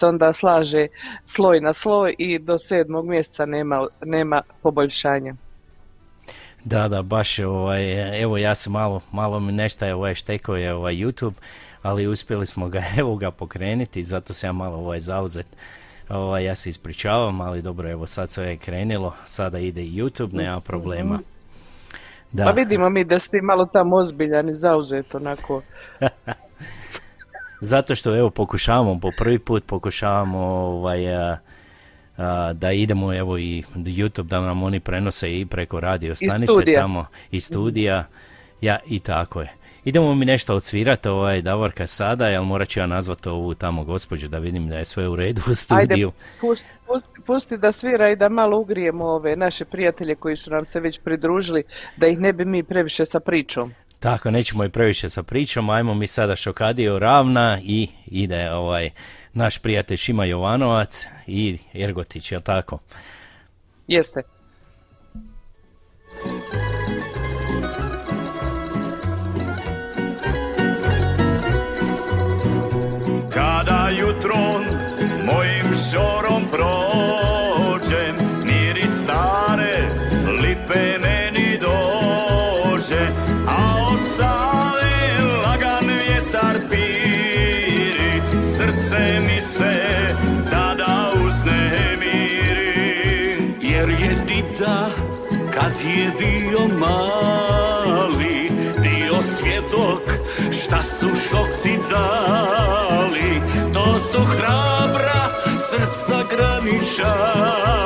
se onda slaže sloj na sloj i do sedmog mjeseca nema, nema poboljšanja. Da, da, baš ovaj, evo ja sam malo, malo mi nešto je ovaj štekao je ovaj YouTube, ali uspjeli smo ga evo ga pokrenuti, zato se ja malo ovaj zauzet. Ovaj, ja se ispričavam, ali dobro, evo sad sve je krenilo, sada ide i YouTube, nema problema. Da. Pa vidimo mi da ste malo tamo ozbiljan i zauzet onako. Zato što evo pokušavamo, po prvi put pokušavamo ovaj, da idemo evo i YouTube da nam oni prenose i preko radio stanice I tamo i studija. Ja i tako je. Idemo mi nešto odsvirati ovaj Davorka sada, jel morat ću ja nazvati ovu tamo gospođu da vidim da je sve u redu u studiju. Ajde, pusti, da svira i da malo ugrijemo ove naše prijatelje koji su nam se već pridružili, da ih ne bi mi previše sa pričom. Tako, nećemo i previše sa pričom, ajmo mi sada Šokadio Ravna i ide ovaj naš prijatelj Šima Jovanovac i Ergotić, jel tako? Jeste. Kada jutro mojim šorom prođem, bio mali, bio svjedok šta su šokci dali, to su hrabra srca graničara,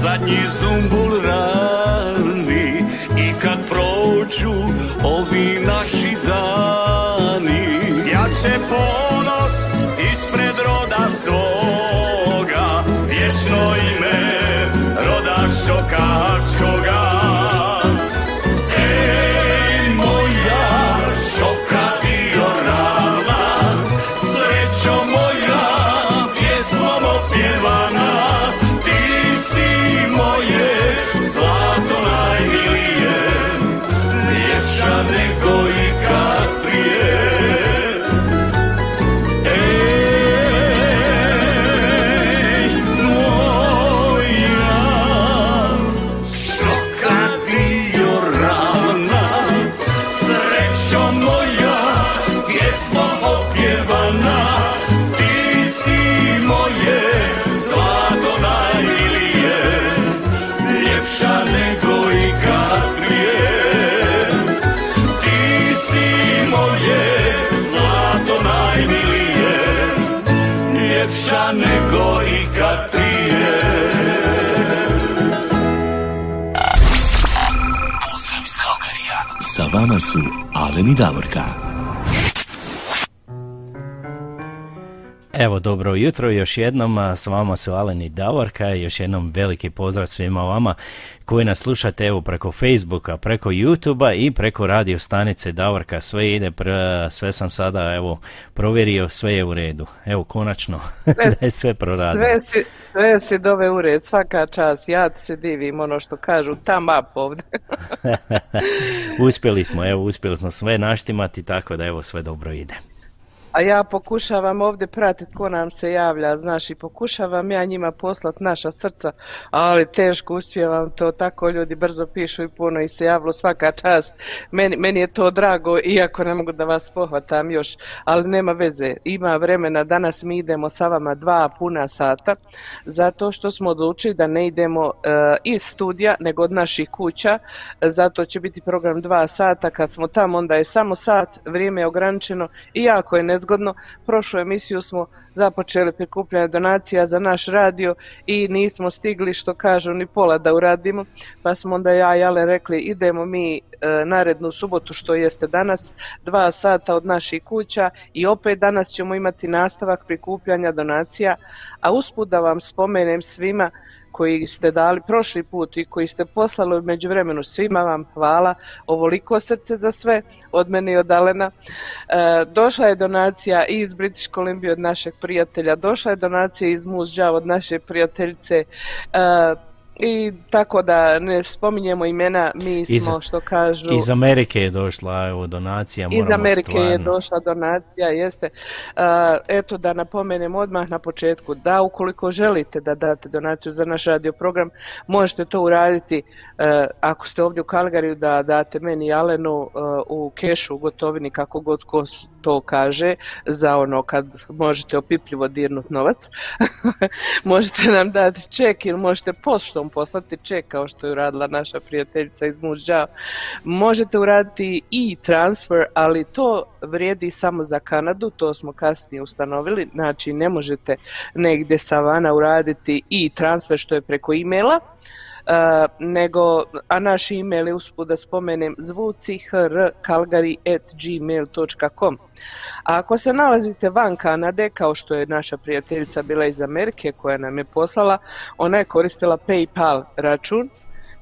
zadnji zumbul rani I kad prođu ovi nego ikad prije. Pozdrav iz Kalkarija. Sa vama su Alen i Davorka. Evo, dobro jutro još jednom, s vama su Alen i Davorka, još jednom veliki pozdrav svima vama koji nas slušate evo preko Facebooka, preko YouTubea i preko radio stanice Davorka, sve ide, pr- sve sam sada evo provjerio, sve je u redu, evo konačno da je sve proradilo. Sve si, sve si dove u red, svaka čast, ja se divim ono što kažu, tam up ovdje. uspjeli smo, evo uspjeli smo sve naštimati, tako da evo sve dobro ide. A ja pokušavam ovdje pratiti ko nam se javlja, znaš, i pokušavam ja njima poslati naša srca, ali teško uspijevam to, tako ljudi brzo pišu i puno i se javilo svaka čast. Meni, meni je to drago, iako ne mogu da vas pohvatam još, ali nema veze, ima vremena, danas mi idemo sa vama dva puna sata, zato što smo odlučili da ne idemo e, iz studija, nego od naših kuća, zato će biti program dva sata, kad smo tamo onda je samo sat, vrijeme je ograničeno i jako je nezgodno. Prošlu emisiju smo započeli prikupljanje donacija za naš radio i nismo stigli što kažu ni pola da uradimo, pa smo onda ja i Ale rekli idemo mi e, narednu subotu što jeste danas, dva sata od naših kuća i opet danas ćemo imati nastavak prikupljanja donacija, a usput da vam spomenem svima koji ste dali prošli put i koji ste poslali u međuvremenu svima vam hvala, ovoliko srce za sve od mene i od Alena. E, došla je donacija i iz British Columbia od našeg prijatelja, došla je donacija iz Muzđa od naše prijateljice, e, i tako da ne spominjemo imena, mi smo iz, što kažu... Iz Amerike je došla evo, donacija, moramo Iz Amerike je došla donacija, jeste. Uh, eto da napomenem odmah na početku da ukoliko želite da date donaciju za naš radio program, možete to uraditi uh, ako ste ovdje u Kalgariju da date meni Alenu uh, u kešu, u gotovini, kako god ko to kaže, za ono kad možete opipljivo dirnut novac. možete nam dati ček ili možete poštom poslati ček kao što je uradila naša prijateljica iz Muđa. Možete uraditi i transfer, ali to vrijedi samo za Kanadu, to smo kasnije ustanovili, znači ne možete negdje sa vana uraditi i transfer što je preko e-maila, nego, a naš email je usput da spomenem zvuci hrkalgari.gmail.com A ako se nalazite van Kanade, kao što je naša prijateljica bila iz Amerike koja nam je poslala, ona je koristila PayPal račun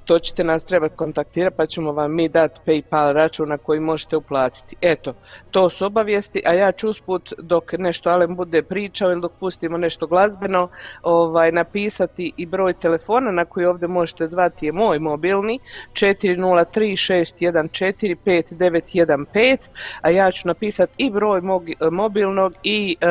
to ćete nas trebati kontaktirati pa ćemo vam mi dati PayPal račun na koji možete uplatiti. Eto, to su obavijesti, a ja ću usput dok nešto Alen bude pričao ili dok pustimo nešto glazbeno, ovaj, napisati i broj telefona na koji ovdje možete zvati je moj mobilni 403-614-5915, a ja ću napisati i broj mobilnog i uh,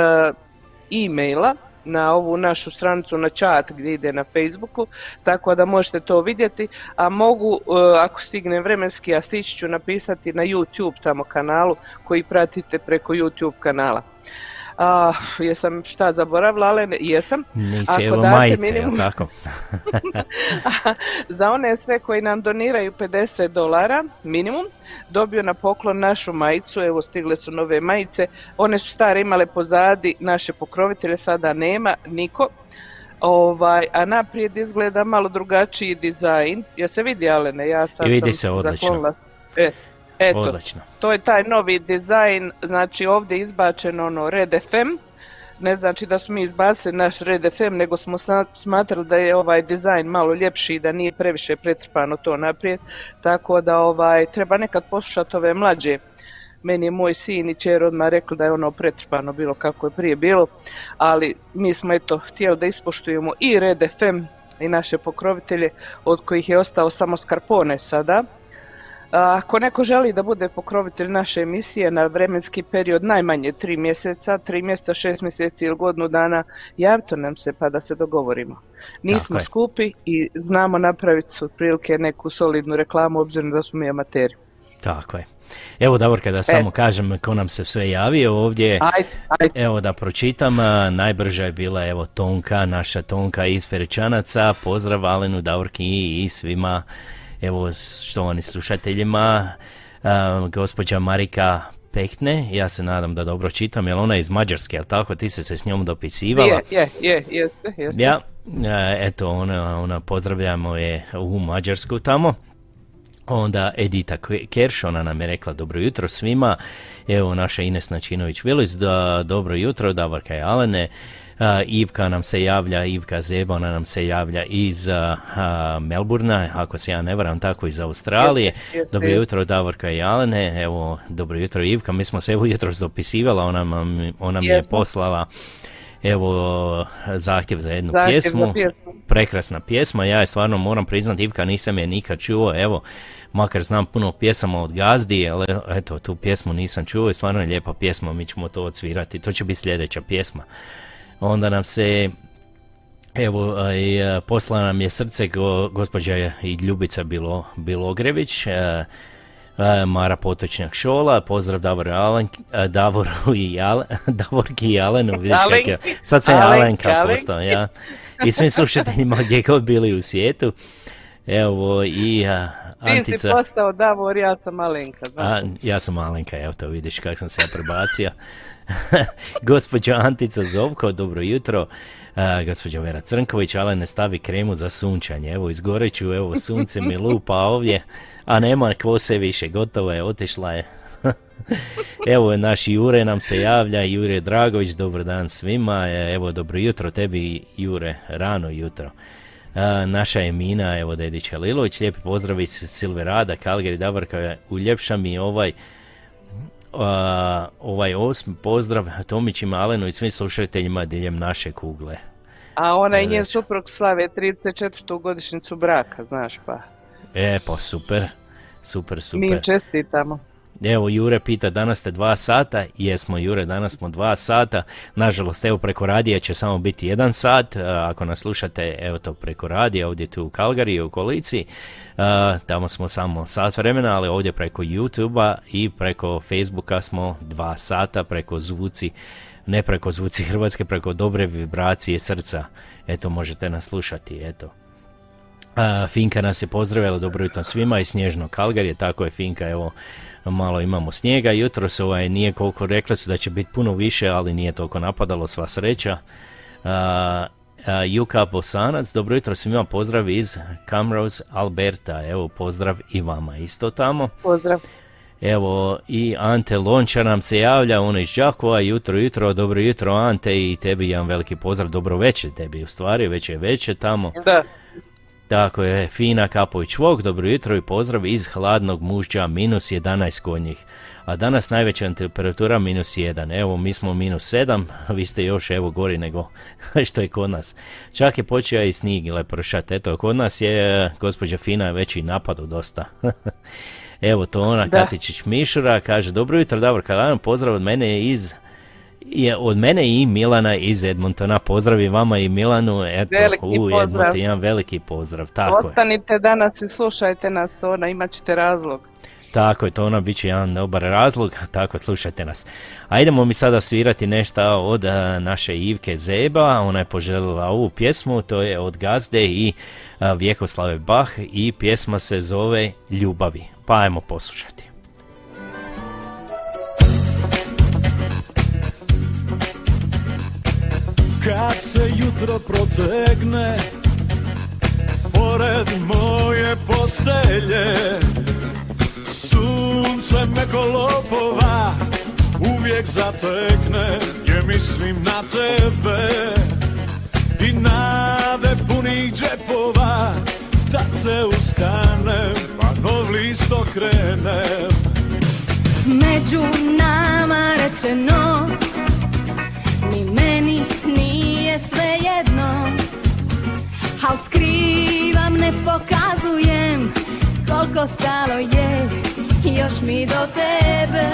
e-maila na ovu našu stranicu na chat gdje ide na Facebooku, tako da možete to vidjeti, a mogu, e, ako stigne vremenski, a stići ću napisati na YouTube tamo kanalu koji pratite preko YouTube kanala. A, jesam šta zaboravila, ali jesam. Nisi, evo majice, minimum... tako? za one sve koji nam doniraju 50 dolara minimum, dobio na poklon našu majicu, evo stigle su nove majice, one su stare imale pozadi naše pokrovitelje, sada nema niko, Ovaj, a naprijed izgleda malo drugačiji dizajn. Ja se vidi, Alene, ja sad I vidi se odlično. E, Eto, Odlično. to je taj novi dizajn, znači ovdje izbačeno ono Red FM, ne znači da smo mi izbacili naš Red FM, nego smo smatrali da je ovaj dizajn malo ljepši, da nije previše pretrpano to naprijed, tako da ovaj treba nekad poslušati ove mlađe. Meni je moj sin i čer odmah rekli da je ono pretrpano bilo kako je prije bilo, ali mi smo eto htjeli da ispoštujemo i Red FM i naše pokrovitelje od kojih je ostao samo Skarpone sada, ako neko želi da bude pokrovitelj naše emisije na vremenski period najmanje tri mjeseca, tri mjeseca, šest mjeseci ili godinu dana, javite nam se pa da se dogovorimo. Nismo skupi i znamo napraviti otprilike neku solidnu reklamu obzirom da smo mi amateri. Tako je. Evo Davorka da samo kažem ko nam se sve javio ovdje. Ajde, ajde. Evo da pročitam, najbrža je bila evo Tonka, naša Tonka iz Feričanaca. Pozdrav Alenu, Davorki i svima evo štovani slušateljima, uh, gospođa Marika Pekne, ja se nadam da dobro čitam, jer ona je iz Mađarske, jel tako? Ti se se s njom dopisivala. Je, je, je, jeste, Ja, eto, ona, ona pozdravljamo je u Mađarsku tamo. Onda Edita Kerš, ona nam je rekla dobro jutro svima. Evo naša Ines Načinović-Vilis, da dobro jutro, Davorka i Alene. Ivka nam se javlja, Ivka Zeba, ona nam se javlja iz Melburna, ako se ja ne varam, tako iz Australije. Dobro jutro Davorka i Alene, evo, dobro jutro Ivka, mi smo se evo jutro dopisivala, ona, ona mi je poslala evo zahtjev za jednu pjesmu. prekrasna pjesma, ja je stvarno moram priznati Ivka nisam je nikad čuo, evo makar znam puno pjesama od Gazdi, ali eto, tu pjesmu nisam čuo i stvarno je lijepa pjesma, mi ćemo to odsvirati, to će biti sljedeća pjesma. Onda nam se Evo, i, posla nam je srce go, gospođa i Ljubica Bilo, Bilogrević, Mara Potočnjak Šola, pozdrav Davor Alen, Davoru i Jale, Davorki i Alenu, vidiš kak je, sad sam Alenka postao, ja, i svim slušateljima gdje god bili u svijetu, evo i Antica. Ti si postao Davor, ja sam Alenka, A, ja sam Alenka, evo to vidiš kako sam se ja prebacio. Gospođa Antica Zovko, dobro jutro. Uh, gospođa Vera Crnković, ale ne stavi kremu za sunčanje. Evo, izgoreću, evo, sunce mi lupa ovdje, a nema kvose više, gotovo je, otišla je. evo, naš Jure nam se javlja, Jure Dragović, dobar dan svima, e, evo, dobro jutro tebi, Jure, rano jutro. Uh, naša Emina, evo, Dedića Lilović, lijepi pozdrav iz Silverada, Kalgeri, Davorka, uljepša mi ovaj ovaj osmi pozdrav Tomićima, Alenu i svim slušateljima diljem naše kugle. A ona i njen suprug slave 34. godišnicu braka, znaš pa. E, pa super, super, super. Mi čestitamo. Evo, Jure pita, danas ste dva sata, jesmo Jure, danas smo dva sata, nažalost, evo preko radija će samo biti jedan sat, ako nas slušate, evo to preko radija, ovdje tu u Kalgari u okolici, tamo smo samo sat vremena, ali ovdje preko YouTube-a i preko Facebooka smo dva sata, preko zvuci, ne preko zvuci Hrvatske, preko dobre vibracije srca, eto, možete nas slušati, eto. Finka nas je pozdravila, dobro jutro svima i snježno Kalgarije, tako je Finka, evo, malo imamo snijega, jutro se ovaj nije koliko rekli su da će biti puno više, ali nije toliko napadalo, sva sreća. Uh, Juka Bosanac, dobro jutro svima, pozdrav iz Camrose, Alberta, evo pozdrav i vama isto tamo. Pozdrav. Evo i Ante Lonča nam se javlja, on iz Đakova, jutro, jutro, dobro jutro Ante i tebi jedan veliki pozdrav, dobro večer tebi u stvari, već je večer tamo. Da. Tako je, Fina Kapović Vog, dobro jutro i pozdrav iz hladnog mužđa, minus 11 kod njih. A danas najveća temperatura minus 1. Evo, mi smo minus 7, vi ste još evo gori nego što je kod nas. Čak je počeo i snijeg ili pršat. Eto, kod nas je gospođa Fina već i napadu dosta. evo to ona, Katičić Mišura, kaže, dobro jutro, dobro, kada pozdrav od mene iz je od mene i Milana iz Edmontona. Pozdrav vama i Milanu. Eto, veliki u Edmonton, jedan veliki pozdrav. Tako Ostanite je. danas i slušajte nas, to ona, imat ćete razlog. Tako je, to ono bit će jedan dobar razlog, tako slušajte nas. A idemo mi sada svirati nešto od naše Ivke Zeba, ona je poželjela ovu pjesmu, to je od Gazde i Vjekoslave Bach i pjesma se zove Ljubavi. Pa ajmo poslušati. Kad se jutro protegne Pored moje postelje Sunce me kolopova Uvijek zatekne Gdje mislim na tebe. I nade punih džepova Tad se ustanem Pa nov list okrenem Među nama rečeno nije sve jedno Al skrivam, ne pokazujem Koliko stalo je još mi do tebe.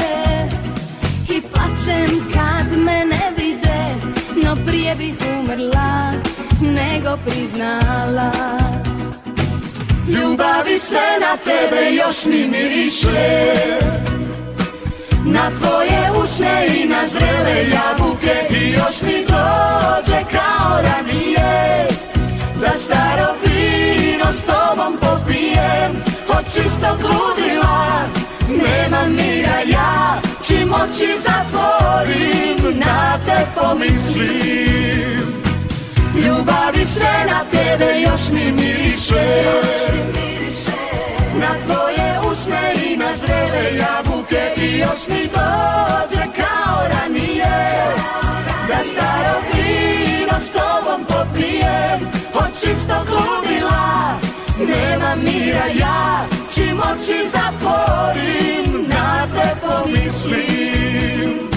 I plačem kad me ne vide No prije bih umrla nego priznala. Ljubavi sve na tebe još mi miriše na tvoje usne i na zrele jabuke I još mi dođe kao ranije. Da staro vino s tobom popijem Od čistog ludila. Nema mira ja Čim oči zatvorim na te pomislim. Ljubavi sve na tebe još mi miriše. Na tvoje usne i na zrele jabuke I još mi dođe kao ranije. Da staro vino s tobom popijem Od čistog ludila nema mira ja Čim oči zatvorim na te pomislim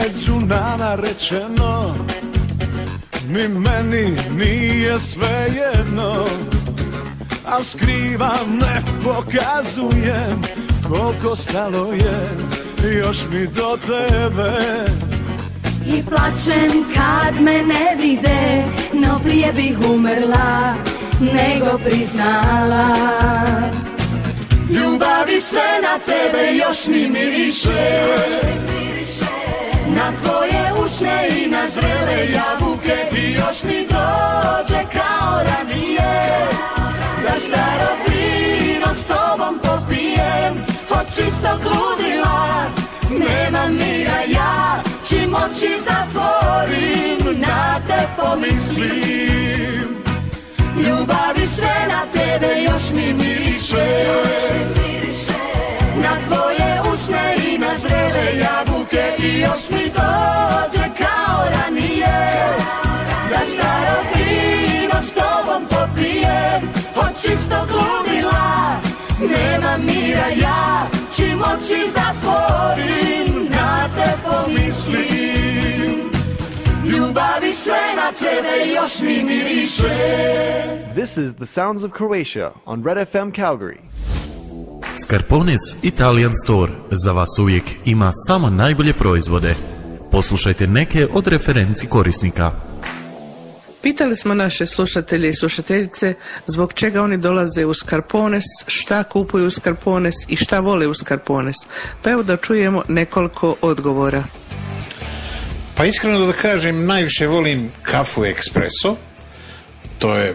srcu nama rečeno Ni meni nije svejedno A skrivam ne pokazujem Koliko stalo je još mi do tebe. I plačem kad me ne vide No prije bih umrla nego priznala. Ljubavi sve na tebe još mi miriše Na tvoje usne i na zrele jabuke I još mi dođe kao ranije. Da staro vino s tobom popijem Od čistog ludila nema mira ja Čim oči zatvorim na te pomislim. Ljubavi sve na tebe još mi miriše. Na tvoje usne i na zrele jabuke I još mi dođe kao ranije Da staro vino s tobom popijem Od čistog nema mira ja Čim oči zatvorim na te pomislim This is the sounds of Croatia on Red FM Calgary. Scarpones Italian Store za vas uvijek ima samo najbolje proizvode. Poslušajte neke od referenci korisnika. Pitali smo naše slušatelje i slušateljice zbog čega oni dolaze u Skarpones, šta kupuju u Skarpones i šta vole u Skarpones. Pa evo da čujemo nekoliko odgovora. Pa iskreno da kažem, najviše volim kafu ekspreso. To je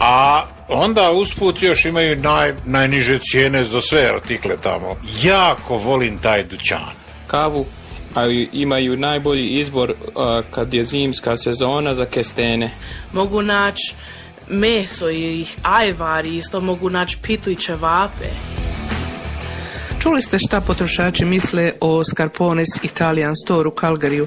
A onda usput još imaju naj, najniže cijene za sve artikle tamo. Jako volim taj dućan. Kavu a imaju najbolji izbor a, kad je zimska sezona za kestene. Mogu naći meso i ajvari, isto mogu naći pitu i čevape. Čuli ste šta potrošači misle o Scarpones Italian Store u Calgaryu.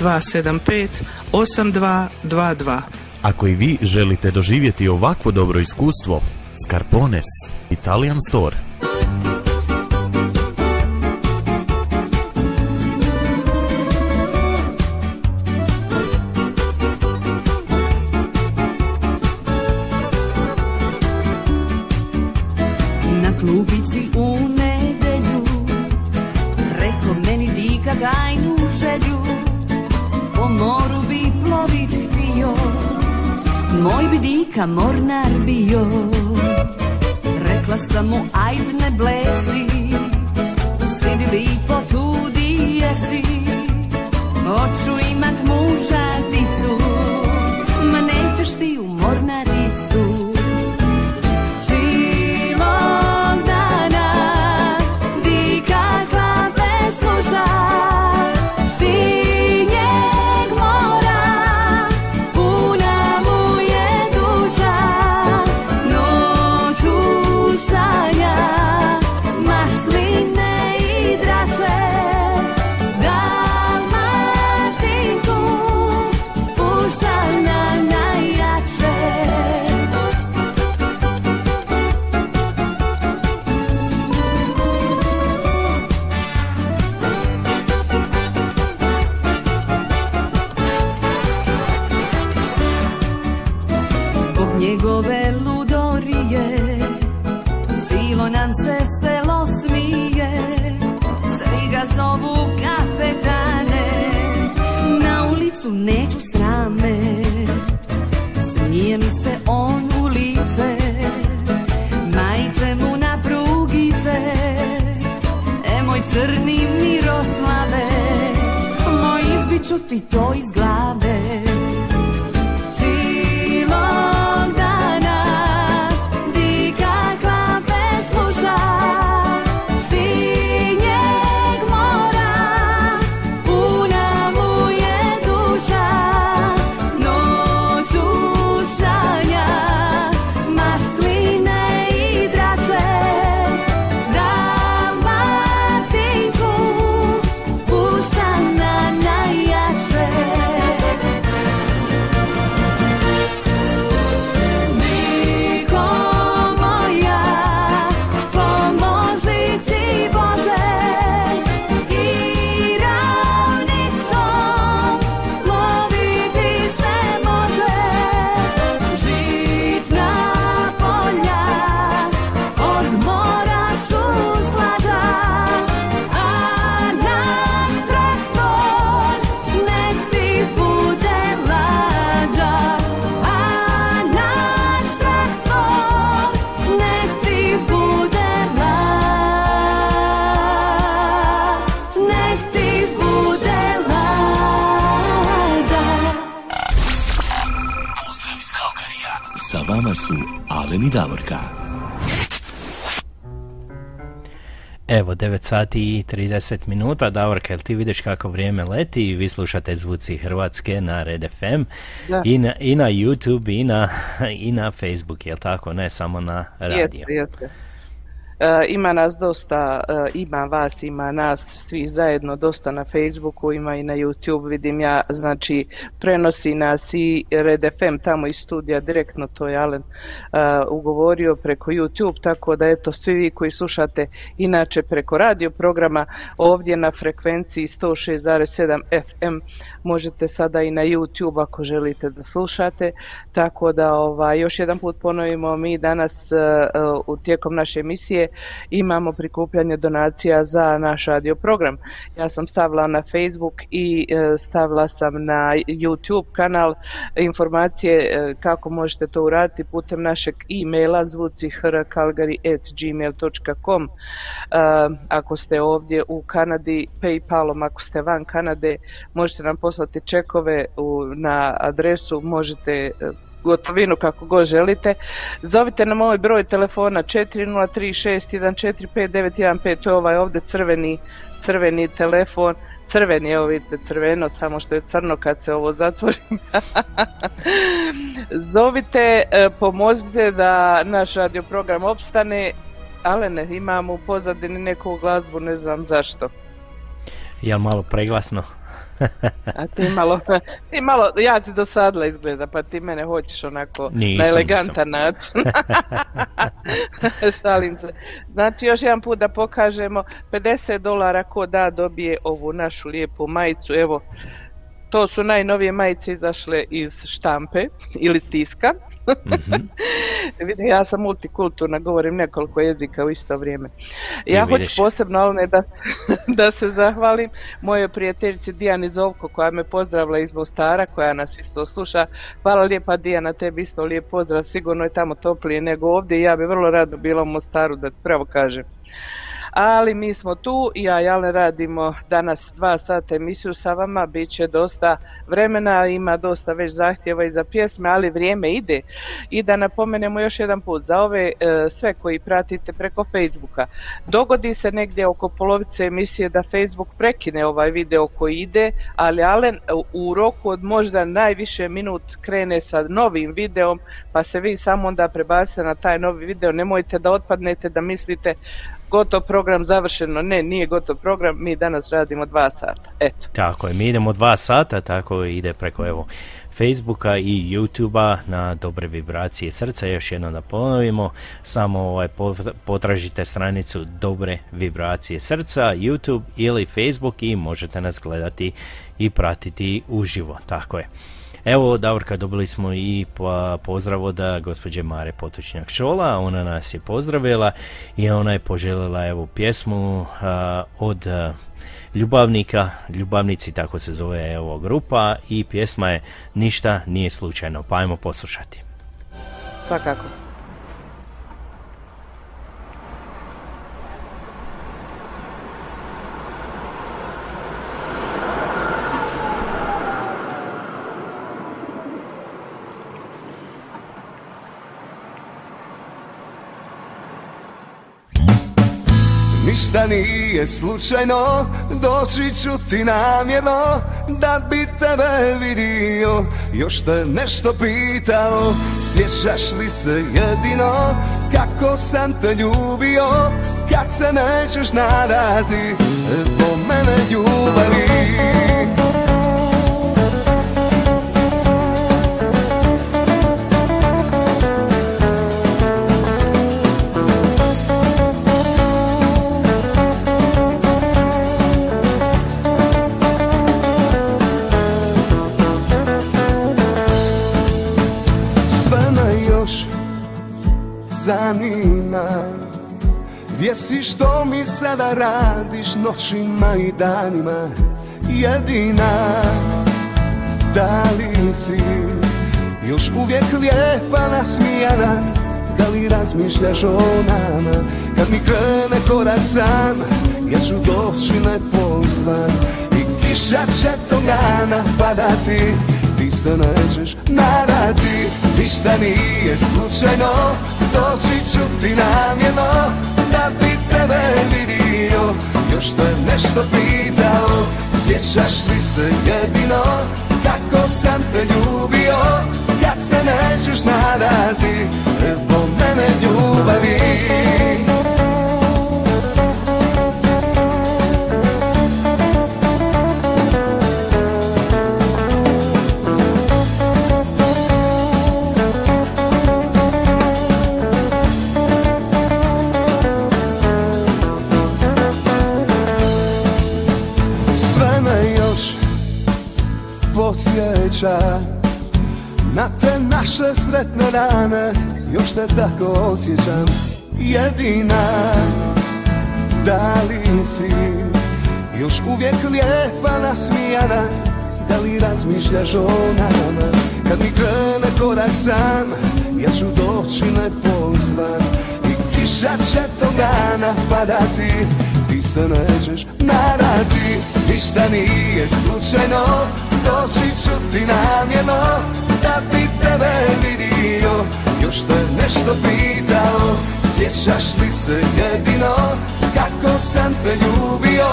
275 8222. Ako i vi želite doživjeti ovakvo dobro iskustvo, Scarpones Italian Store. Bi 9 sati i 30 minuta. Davorka, jel ti vidiš kako vrijeme leti i vi slušate zvuci Hrvatske na Red FM i na, i na YouTube i na, i na Facebook, jel tako? Ne samo na radio. E, ima nas dosta, e, ima vas, ima nas svi zajedno dosta na Facebooku, ima i na YouTube, vidim ja, znači prenosi nas i Red FM tamo iz studija direktno, to je Alen e, ugovorio preko YouTube, tako da eto svi vi koji slušate inače preko radio programa ovdje na frekvenciji 106,7 FM možete sada i na YouTube ako želite da slušate, tako da ovaj, još jedan put ponovimo mi danas u tijekom naše emisije imamo prikupljanje donacija za naš radio program. Ja sam stavila na Facebook i e, stavila sam na YouTube kanal informacije e, kako možete to uraditi putem našeg e-maila zvucihrkalgari.gmail.com e, Ako ste ovdje u Kanadi, Paypalom, ako ste van Kanade, možete nam čekove na adresu, možete gotovinu kako god želite. Zovite na moj broj telefona 4036145915, to je ovaj ovdje crveni, crveni telefon crveni, evo vidite crveno, samo što je crno kad se ovo zatvori. Zovite, e, pomozite da naš radio program opstane, ali ne, imamo u pozadini neku glazbu, ne znam zašto. Jel malo preglasno? A ti malo, ti malo, ja ti dosadla izgleda, pa ti mene hoćeš onako na elegantan način. Šalim se. Znači još jedan put da pokažemo, 50 dolara ko da dobije ovu našu lijepu majicu, evo, to su najnovije majice izašle iz štampe ili tiska. mm ja sam multikulturna, govorim nekoliko jezika u isto vrijeme. ja hoću posebno da, da se zahvalim mojoj prijateljici Dijani Zovko koja me pozdravila iz Mostara, koja nas isto sluša. Hvala lijepa Dijana, tebi isto lijep pozdrav, sigurno je tamo toplije nego ovdje i ja bi vrlo rado bila u Mostaru da pravo kažem ali mi smo tu i ja Jale radimo danas dva sata emisiju sa vama, bit će dosta vremena, ima dosta već zahtjeva i za pjesme, ali vrijeme ide i da napomenemo još jedan put za ove e, sve koji pratite preko Facebooka. Dogodi se negdje oko polovice emisije da Facebook prekine ovaj video koji ide, ali Alen u roku od možda najviše minut krene sa novim videom, pa se vi samo onda prebacite na taj novi video, nemojte da otpadnete da mislite gotov program završeno. Ne, nije gotov program, mi danas radimo dva sata. Eto. Tako je, mi idemo dva sata, tako ide preko evo Facebooka i YouTubea na dobre vibracije srca. Još jednom da ponovimo, samo ovaj, potražite stranicu dobre vibracije srca, YouTube ili Facebook i možete nas gledati i pratiti uživo. Tako je. Evo, Davorka, dobili smo i pozdrav od gospođe Mare Potočnjak Šola, ona nas je pozdravila i ona je poželjela evo pjesmu od ljubavnika, ljubavnici tako se zove evo grupa i pjesma je Ništa nije slučajno, pa ajmo poslušati. Svakako. Ništa nije slučajno, doći ću ti namjerno Da bi tebe vidio, još te nešto pitao Sjećaš li se jedino, kako sam te ljubio? Kad se nećeš nadati, po mene ljubavi Gdje si što mi sada radiš noćima i danima? Jedina. Da li si još uvijek lijepa nasmijana? Da li razmišljaš o nama? Kad mi krene korak sam Ja ću doći nepozvan I kiša će togana padati Ti se nećeš nadati. Ništa nije slučajno Doći ću ti namjerno Da bi tebe vidio. Još te nešto pitao Sjećaš li se jedino? Kako sam te ljubio. Kad se nećeš nadati Po mene ljubavi Na te naše sretne dane Još te tako osjećam. Jedina Da li si Još uvijek lijepa nasmijana? Da li razmišljaš o nama? Kad mi krene korak sam Ja ću doći nepozvan I kiša će togana padati Ti se nećeš nadati. Ništa nije slučajno Doći ću ti namjerno Da bi tebe vidio. Još te nešto pitao Sjećaš li se jedino Kako sam te ljubio?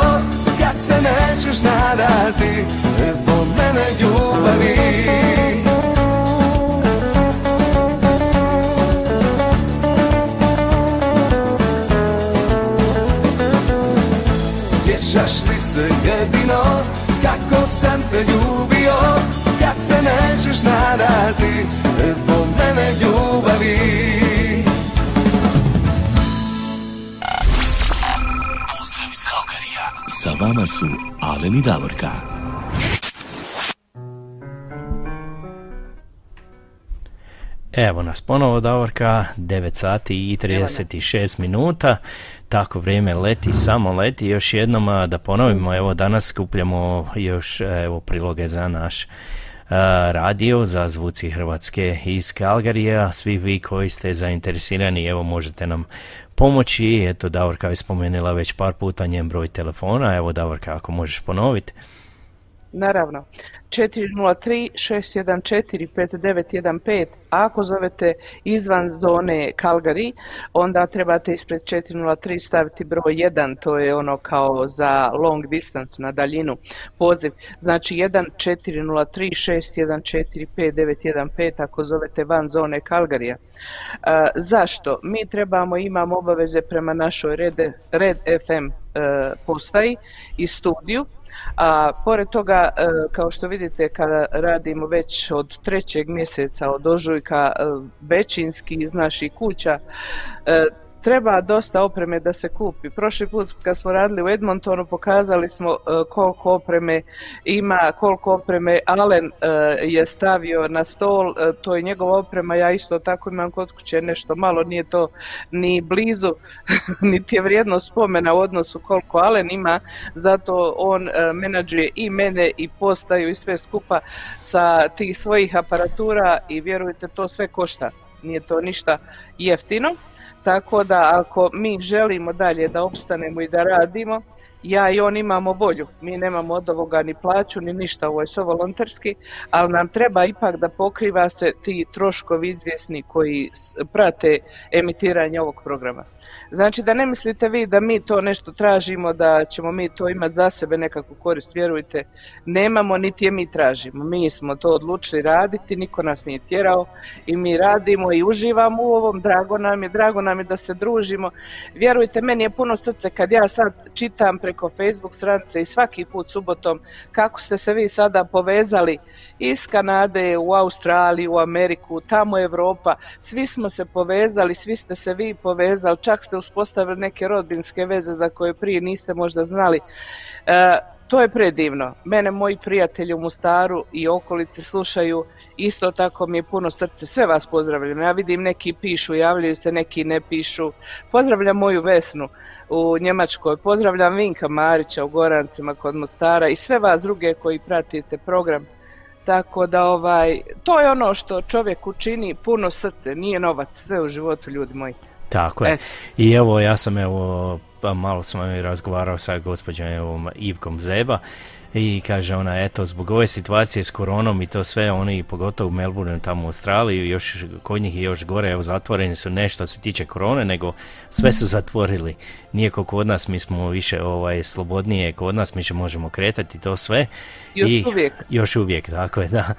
Kad se nećeš nadati Po mene ljubavi. Sjećaš li se jedino Kako sam te ljubio Kad se nećeš nadati Po mene ljubavi Pozdrav iz Kalkarija. Sa vama su Alen i Davorka. Evo nas ponovo Davorka, 9 sati i 36 minuta, tako vrijeme leti, samo leti. Još jednom da ponovimo, evo danas skupljamo još evo priloge za naš radio za zvuci Hrvatske iz Kalgarija. Svi vi koji ste zainteresirani, evo možete nam pomoći. Eto, Davorka je spomenula već par puta njen broj telefona. Evo, Davorka, ako možeš ponoviti. Naravno. 403 614 5915 a ako zovete izvan zone Calgary onda trebate ispred 403 staviti broj 1 to je ono kao za long distance na daljinu poziv. Znači 1 403 614 5915 ako zovete van zone Calgaryja. Zašto? mi trebamo imamo obaveze prema našoj Red, Red FM postaji i studiju a pored toga, e, kao što vidite, kada radimo već od trećeg mjeseca, od ožujka, e, većinski iz naših kuća, e, treba dosta opreme da se kupi. Prošli put kad smo radili u Edmontonu pokazali smo e, koliko opreme ima, koliko opreme Alen e, je stavio na stol, e, to je njegova oprema, ja isto tako imam kod kuće nešto malo, nije to ni blizu, niti je vrijedno spomena u odnosu koliko Alen ima, zato on menadžuje i mene i postaju i sve skupa sa tih svojih aparatura i vjerujte to sve košta nije to ništa jeftino. Tako da ako mi želimo dalje da opstanemo i da radimo, ja i on imamo volju. Mi nemamo od ovoga ni plaću ni ništa, ovo je sve volonterski, ali nam treba ipak da pokriva se ti troškovi izvjesni koji prate emitiranje ovog programa. Znači da ne mislite vi da mi to nešto tražimo, da ćemo mi to imati za sebe nekakvu korist, vjerujte, nemamo niti je mi tražimo. Mi smo to odlučili raditi, niko nas nije tjerao i mi radimo i uživamo u ovom, drago nam je, drago nam je da se družimo. Vjerujte, meni je puno srce kad ja sad čitam preko Facebook stranice i svaki put subotom kako ste se vi sada povezali iz Kanade u Australiju, u Ameriku, tamo Europa, svi smo se povezali, svi ste se vi povezali, čak ste uspostavili neke rodbinske veze za koje prije niste možda znali. E, to je predivno. Mene moji prijatelji u Mostaru i okolice slušaju, isto tako mi je puno srce, sve vas pozdravljam. Ja vidim neki pišu, javljaju se, neki ne pišu. Pozdravljam moju Vesnu u Njemačkoj, pozdravljam Vinka Marića u Gorancima kod Mostara i sve vas druge koji pratite program. Tako da ovaj, to je ono što čovjek učini puno srce, nije novac, sve u životu ljudi moji. Tako je. I evo ja sam evo pa malo sam razgovarao sa gospođom Ivkom Zeba i kaže ona, eto, zbog ove situacije s koronom i to sve, oni pogotovo u Melbourne, tamo u Australiji, još, kod njih je još gore, evo, zatvoreni su ne što se tiče korone, nego sve su zatvorili. Nije kao kod nas, mi smo više ovaj, slobodnije, kod nas mi se možemo kretati to sve. Još I, uvijek. Još uvijek, tako je, da.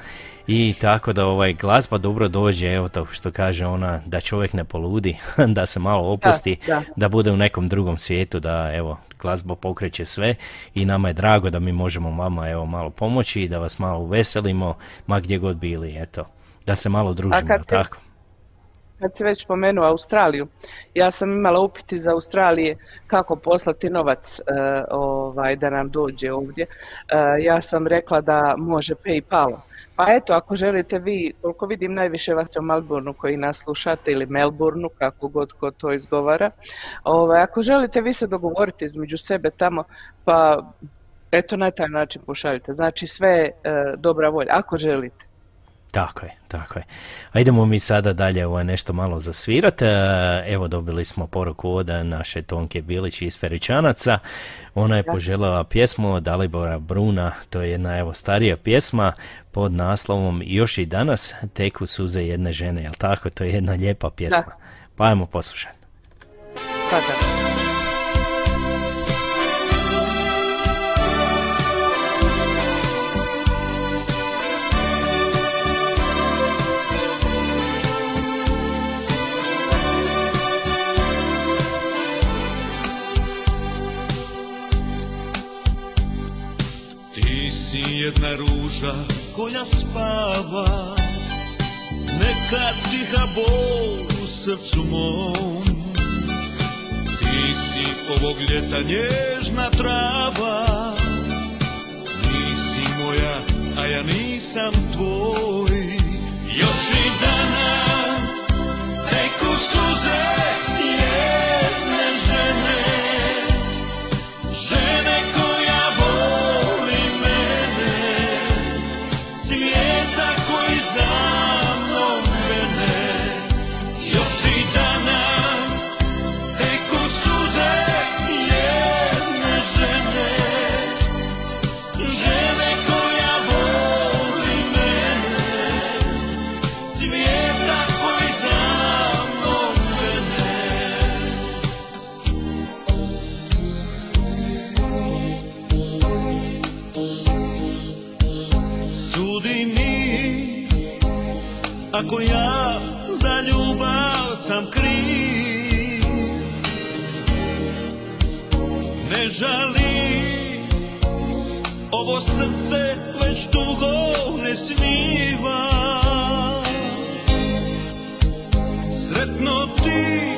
I tako da ovaj glazba dobro dođe, evo to što kaže ona, da čovjek ne poludi, da se malo opusti, da, da bude u nekom drugom svijetu, da evo glazba pokreće sve i nama je drago da mi možemo vama evo malo pomoći i da vas malo uveselimo, ma gdje god bili, eto, da se malo družimo, kad tako? Kad se već spomenuo Australiju, ja sam imala upit iz Australije kako poslati novac e, ovaj, da nam dođe ovdje. E, ja sam rekla da može Paypalom pa eto, ako želite vi, koliko vidim najviše vas u Melbourneu koji nas slušate ili Melbourneu, kako god ko to izgovara, ovaj, ako želite vi se dogovoriti između sebe tamo, pa eto na taj način pošaljite. Znači sve e, dobra volja, ako želite. Tako je, tako je. A idemo mi sada dalje ovo nešto malo zasvirati. E, evo dobili smo poruku od naše Tonke Bilić iz Feričanaca. Ona je poželjela pjesmu od Dalibora Bruna, to je jedna evo starija pjesma pod naslovom Još i danas teku suze jedne žene, jel tako? To je jedna lijepa pjesma. Pa ajmo poslušati. Pa da. jedna ruža koja spava. Neka tiha bol u srcu mom. Ti si ovog ljeta nježna trava. Nisi moja, a ja nisam tvoj. Još i danas teku suze Ako ja za ljubav sam kriv Ne žali. Ovo srce već dugo ne smiva Sretno ti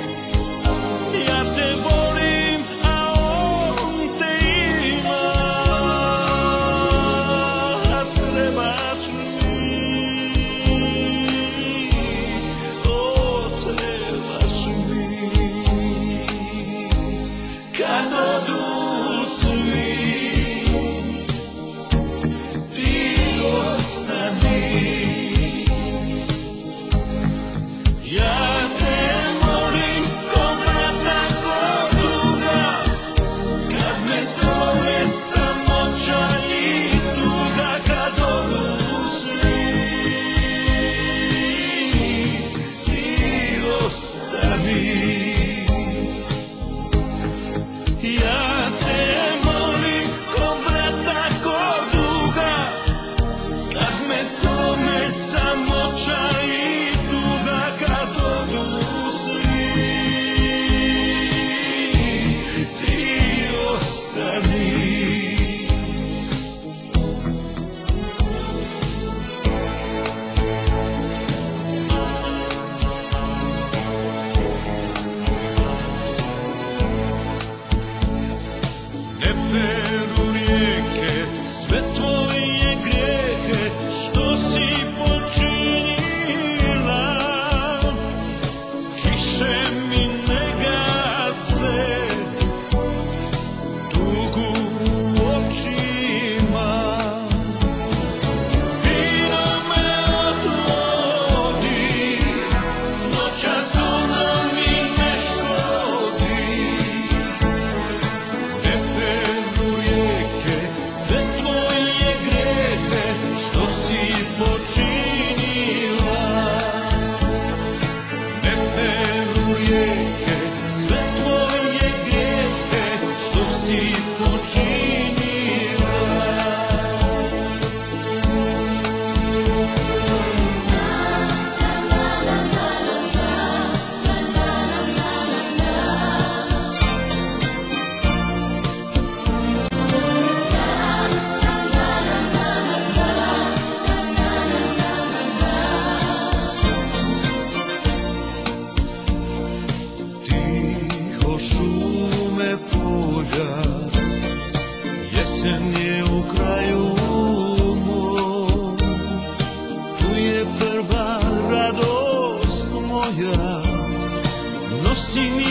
vida, no significa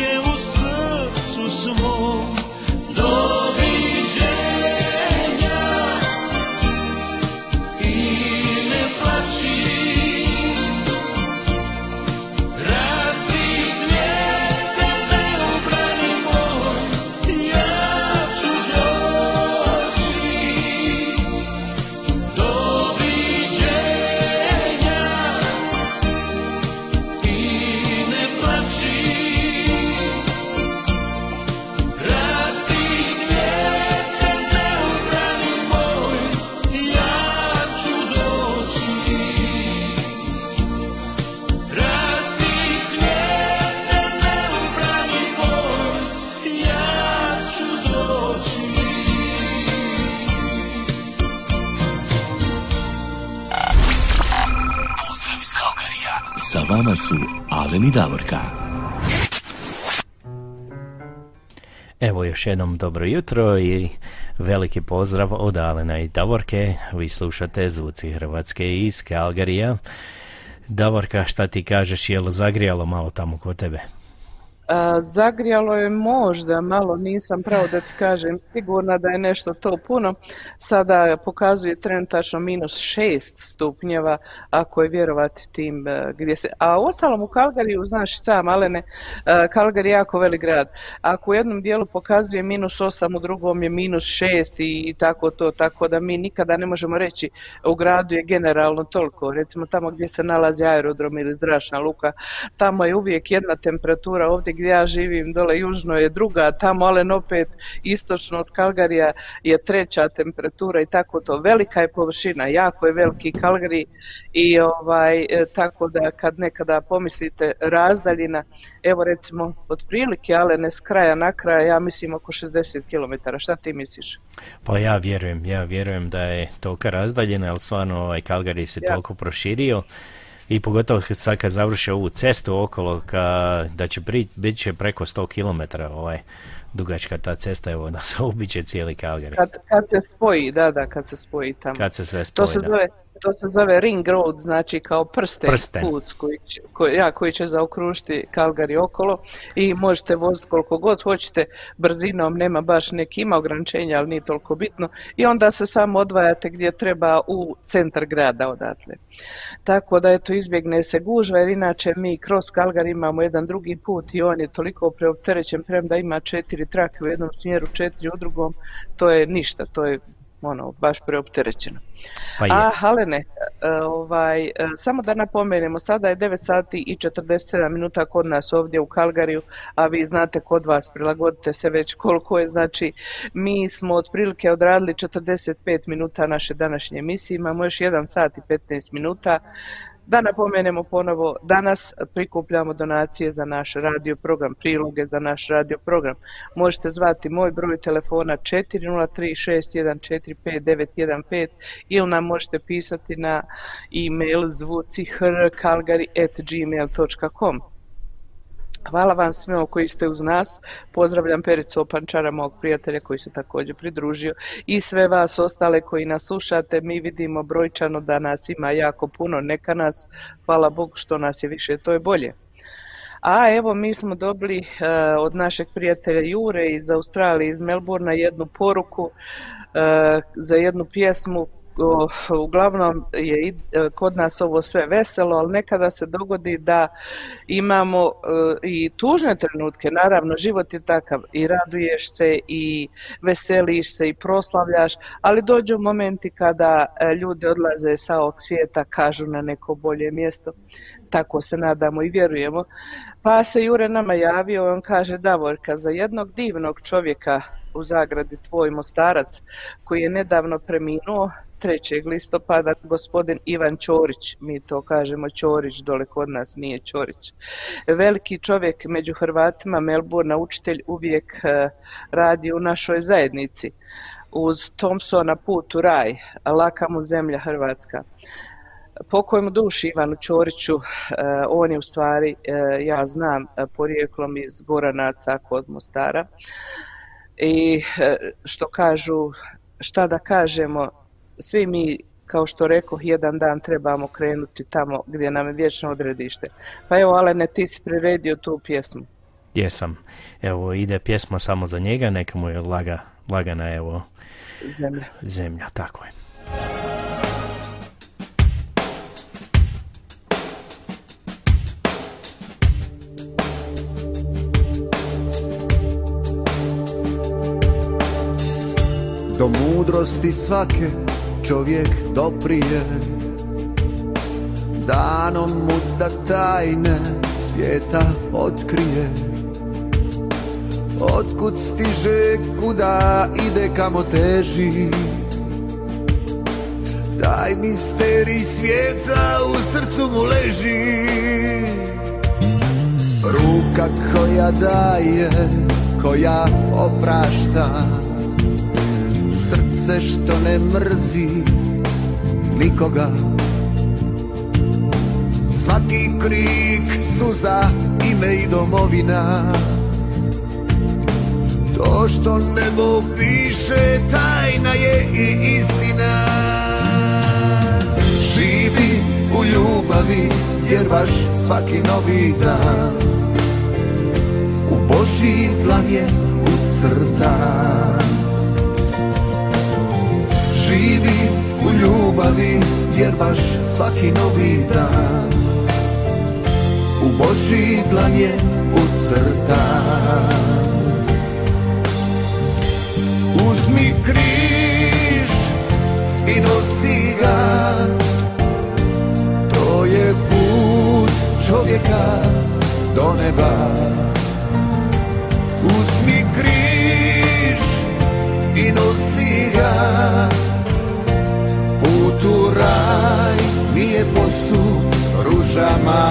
još jednom dobro jutro i veliki pozdrav od Alena i Davorke. Vi slušate Zvuci Hrvatske iz Kalgarija. Davorka, šta ti kažeš, je li zagrijalo malo tamo kod tebe? Zagrijalo je možda, malo nisam pravo da ti kažem sigurna da je nešto to puno. Sada pokazuje trenutačno minus šest stupnjeva, ako je vjerovati tim e, gdje se... A ostalom u Kalgariju, znaš sam, Alene, Kalgari je jako velik grad. Ako u jednom dijelu pokazuje minus osam, u drugom je minus šest i tako to, tako da mi nikada ne možemo reći u gradu je generalno toliko. Recimo tamo gdje se nalazi aerodrom ili zračna luka, tamo je uvijek jedna temperatura, ovdje gdje ja živim dole južno je druga, tamo ali opet istočno od Kalgarija je treća temperatura i tako to. Velika je površina, jako je veliki Kalgari i ovaj, e, tako da kad nekada pomislite razdaljina, evo recimo otprilike, ali ne s kraja na kraja, ja mislim oko 60 km. Šta ti misliš? Pa ja vjerujem, ja vjerujem da je tolika razdaljena, ali stvarno ovaj Kalgari se ja. toliko proširio i pogotovo sad kad završi ovu cestu okolo ka, da će bit će preko 100 km ovaj, dugačka ta cesta, evo da se ubiće cijeli Calgary. Kad, kad se spoji, da, da, kad se spoji tamo. Kad se sve spoji, to se Zove, to se zove ring road, znači kao prsten, prsten. put koji, koji, ja, koji će zaokružiti Kalgari okolo i možete voziti koliko god hoćete brzinom, nema baš neki ima ograničenja, ali nije toliko bitno i onda se samo odvajate gdje treba u centar grada odatle. Tako da eto izbjegne se gužva jer inače mi kroz Kalgari imamo jedan drugi put i on je toliko preopterećen premda ima četiri trake u jednom smjeru, četiri u drugom, to je ništa, to je ono, baš preopterećeno. Pa A, Halene, e, ovaj, e, samo da napomenemo, sada je 9 sati i 47 minuta kod nas ovdje u Kalgariju, a vi znate kod vas, prilagodite se već koliko je, znači mi smo otprilike odradili 45 minuta naše današnje emisije, imamo još 1 sat i 15 minuta, da napomenemo ponovo, danas prikupljamo donacije za naš radio program, priloge za naš radio program. Možete zvati moj broj telefona 403-614-55915 ili nam možete pisati na e-mail zvuci hrkalgari.gmail.com. Hvala vam svima koji ste uz nas. Pozdravljam Pericu Opančara, mog prijatelja koji se također pridružio i sve vas ostale koji nas slušate. Mi vidimo brojčano da nas ima jako puno, neka nas, hvala Bogu što nas je više, to je bolje. A evo mi smo dobili uh, od našeg prijatelja Jure iz Australije, iz Melbourna jednu poruku uh, za jednu pjesmu uglavnom je e, kod nas ovo sve veselo, ali nekada se dogodi da imamo e, i tužne trenutke, naravno život je takav. I raduješ se i veseliš se i proslavljaš, ali dođu momenti kada e, ljudi odlaze sa ovog svijeta, kažu na neko bolje mjesto, tako se nadamo i vjerujemo. Pa se Jure nama javio, on kaže Davorka, za jednog divnog čovjeka u zagradi tvoj Mostarac koji je nedavno preminuo, 3. listopada gospodin Ivan Ćorić, mi to kažemo Ćorić, dole kod nas nije Ćorić. Veliki čovjek među Hrvatima, Melbourne, učitelj uvijek e, radi u našoj zajednici. Uz Thompsona put u raj, laka mu zemlja Hrvatska. Pokoj mu duši Ivanu Ćoriću, e, on je u stvari, e, ja znam, porijeklom iz Goranaca kod Mostara. I što kažu, šta da kažemo, svi mi kao što rekao, jedan dan trebamo krenuti tamo gdje nam je vječno odredište. Pa evo, Alene, ti si priredio tu pjesmu. Jesam. Evo, ide pjesma samo za njega, neka mu je laga, lagana, evo, zemlja. Zemlja, tako je. Do mudrosti svake čovjek doprije Danom mu da tajne svijeta otkrije. Otkud stiže, kuda ide, kamo teži? Taj misterij svijeta u srcu mu leži. Ruka koja daje, koja oprašta srce što ne mrzi nikoga. Svaki krik, suza, ime i domovina. To što nebo piše, tajna je i istina. Živi u ljubavi, jer baš svaki novi dan. U Božji dlan je ucrtan Živi u ljubavi, jer baš svaki novi dan U Božji dlan je ucrtan. Uzmi križ i nosi ga To je put čovjeka do neba. Uzmi križ i nosi ga Put u raj nije posut ružama.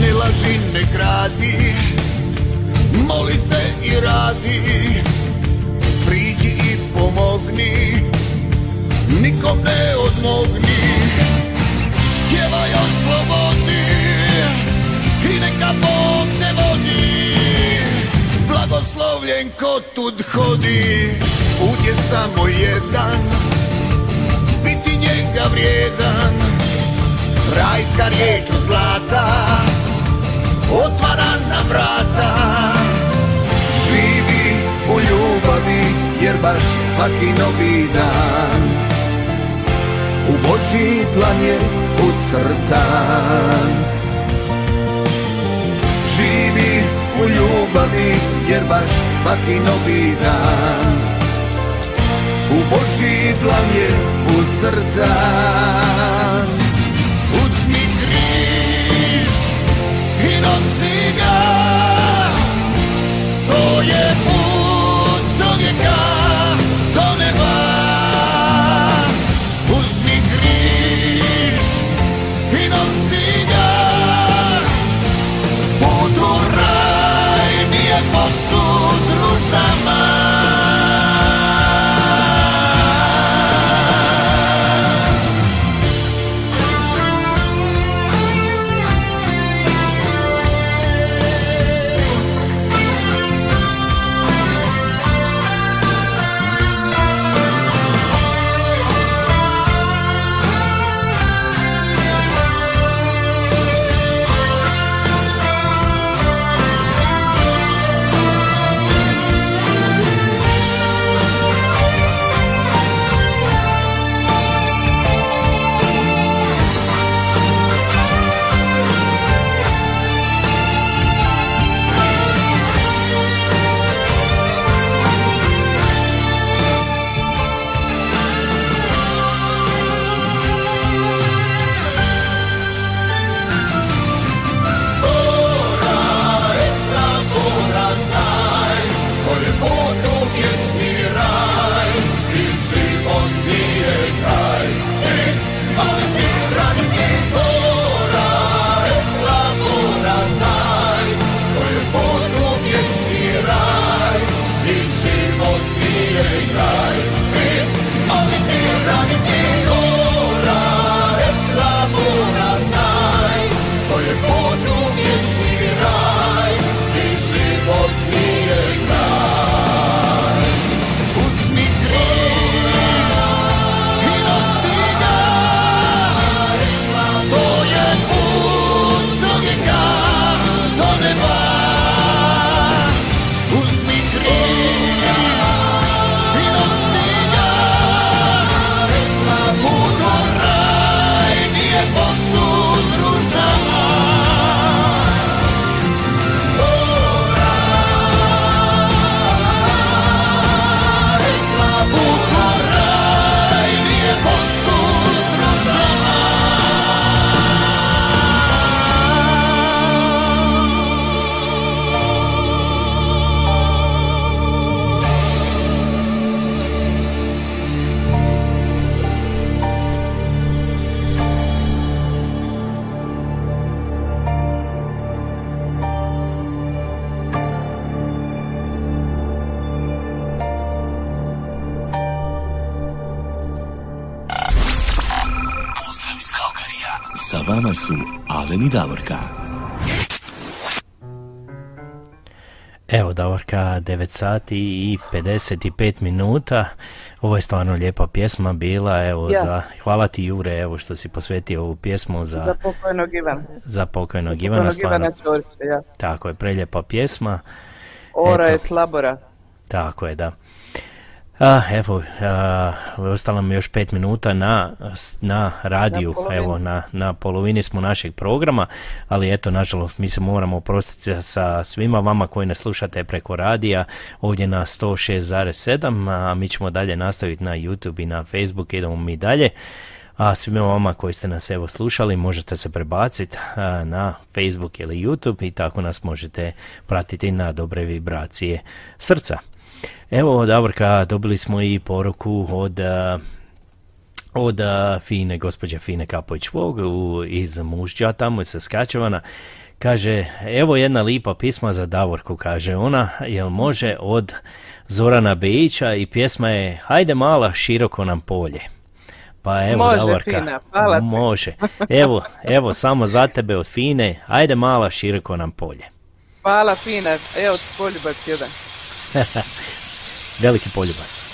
Ne laži, ne kradi Moli se i radi. Priđi i pomogni Nikom ne odmogni Blagoslovljen ko tud hodi Put je samo jedan Biti njega vrijedan. Rajska riječ od zlata Otvara nam vrata. Živi u ljubavi Jer baš svaki novi dan. U Božji dlan je ucrtan. Živi u ljubavi Jer baš svaki novi dan. U Božji dlan je ucrtan. Uzmi križ i nosi ga. To je put čovjeka Davorka. Evo Davorka, 9 sati i 55 minuta. Ovo je stvarno lijepa pjesma bila, evo Ja. za, hvala ti Jure, evo što si posvetio ovu pjesmu za, Za pokojnog Ivana. za pokojnog Pokojnog Ivana, stvarno, Ivana Ćorića, ja. tako je, preljepa pjesma. Ora Eto. je tlabora. Tako je, da. A, evo, a, ostalo nam još pet minuta na, na radiju, Na evo, na, na polovini smo našeg programa, ali eto, nažalost, mi se moramo oprostiti sa svima vama koji nas slušate preko radija, ovdje na 106.7, a mi ćemo dalje nastaviti na YouTube i na Facebook, idemo mi dalje. A svima vama koji ste nas evo slušali možete se prebaciti na Facebook ili YouTube i tako nas možete pratiti na dobre vibracije srca. Evo, Davorka, dobili smo i poruku od a, od a, Fine, gospođe Fine Kapović Vog u, iz Mužđa, tamo iz Saskačevana. Kaže, evo jedna lipa pisma za Davorku, kaže ona, jel može od Zorana Bejića i pjesma je Hajde mala, široko nam polje. Pa evo, Može, Davorka, Fina, hvala može. Evo, evo, samo za tebe od Fine, Hajde mala, široko nam polje. Hvala fina, evo poljubac jedan. Veliki poljubac.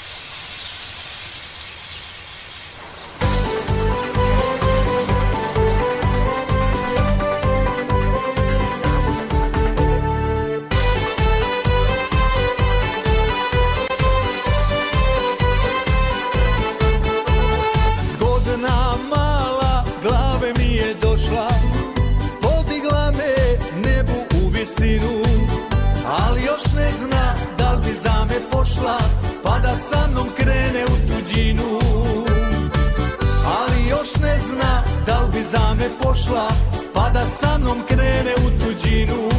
Sa mnom krene u tuđinu. Ali još ne zna da li bi za me pošla Pa da sa mnom krene u tuđinu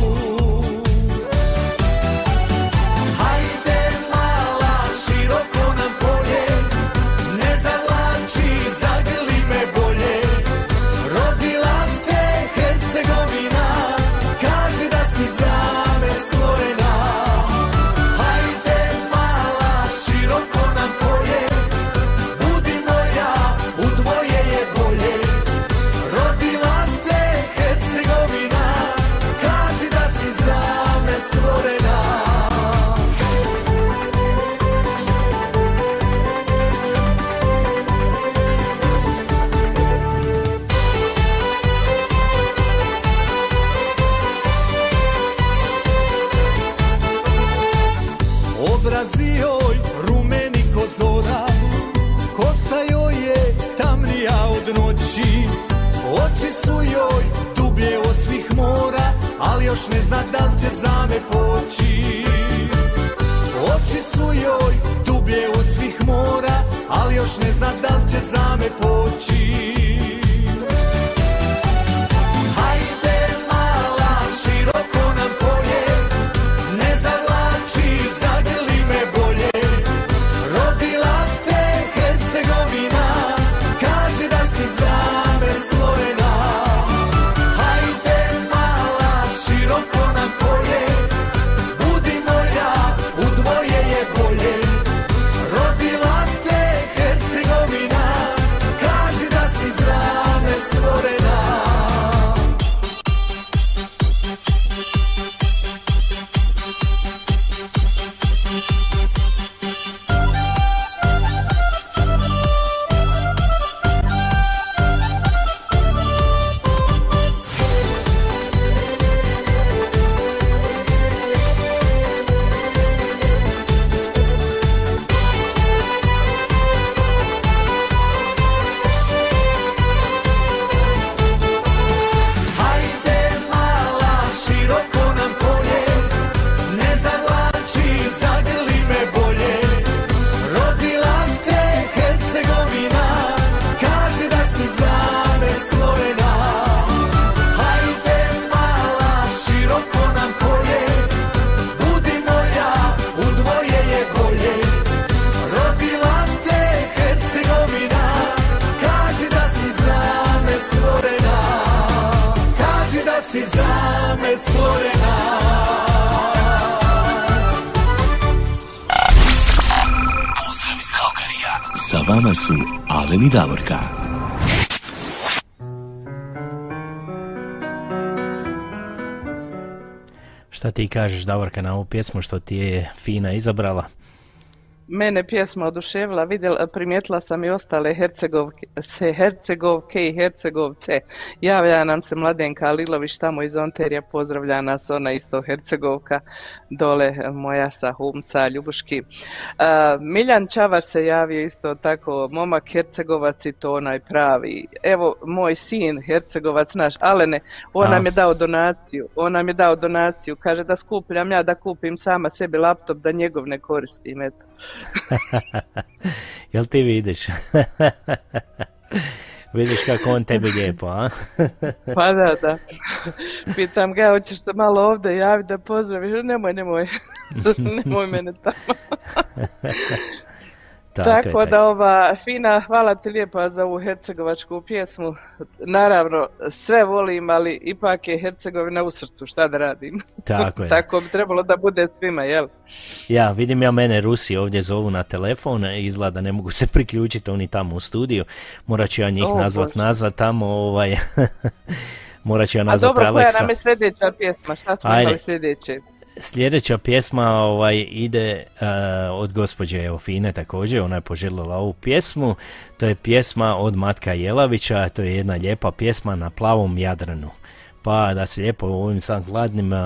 kažeš, Davorka, na ovu pjesmu što ti je Fina izabrala? Mene pjesma oduševila, vidjela, primijetila sam i ostale Hercegovke, se Hercegovke i Hercegovce. Javlja nam se Mladenka Alilović tamo iz Onterija, pozdravlja nas, ona isto Hercegovka, dole moja sa Humca, Ljubuški. Miljan Čavar se javio isto tako, momak Hercegovac i to onaj pravi. Evo, moj sin Hercegovac naš, Alene, on nam je dao donaciju, on nam je dao donaciju, kaže da skupljam ja da kupim sama sebi laptop da njegov ne koristim, eto. Jel ti vidiš? vidiš kako on tebi lijepo, a? pa da, da. Pitam ga, hoćeš se malo ovdje javiti da pozdraviš? Nemoj, nemoj. nemoj mene tamo. Tako, da ova fina, hvala ti lijepa za ovu hercegovačku pjesmu. Naravno, sve volim, ali ipak je Hercegovina u srcu, šta da radim. Tako je. Tako bi trebalo da bude svima, jel? Ja, vidim ja mene Rusi ovdje zovu na telefon, izgleda ne mogu se priključiti oni tamo u studiju. Morat ću ja njih oh, nazvat nazad tamo, ovaj... Morat ću ja nazvat A dobro, koja nam je sljedeća pjesma? Šta smo imali sljedeće? Sljedeća pjesma ovaj, ide uh, od gospođe Eofine također, ona je poželjela ovu pjesmu. To je pjesma od Matka Jelavića, to je jedna lijepa pjesma na plavom Jadranu. Pa da se lijepo u ovim sam hladnim uh,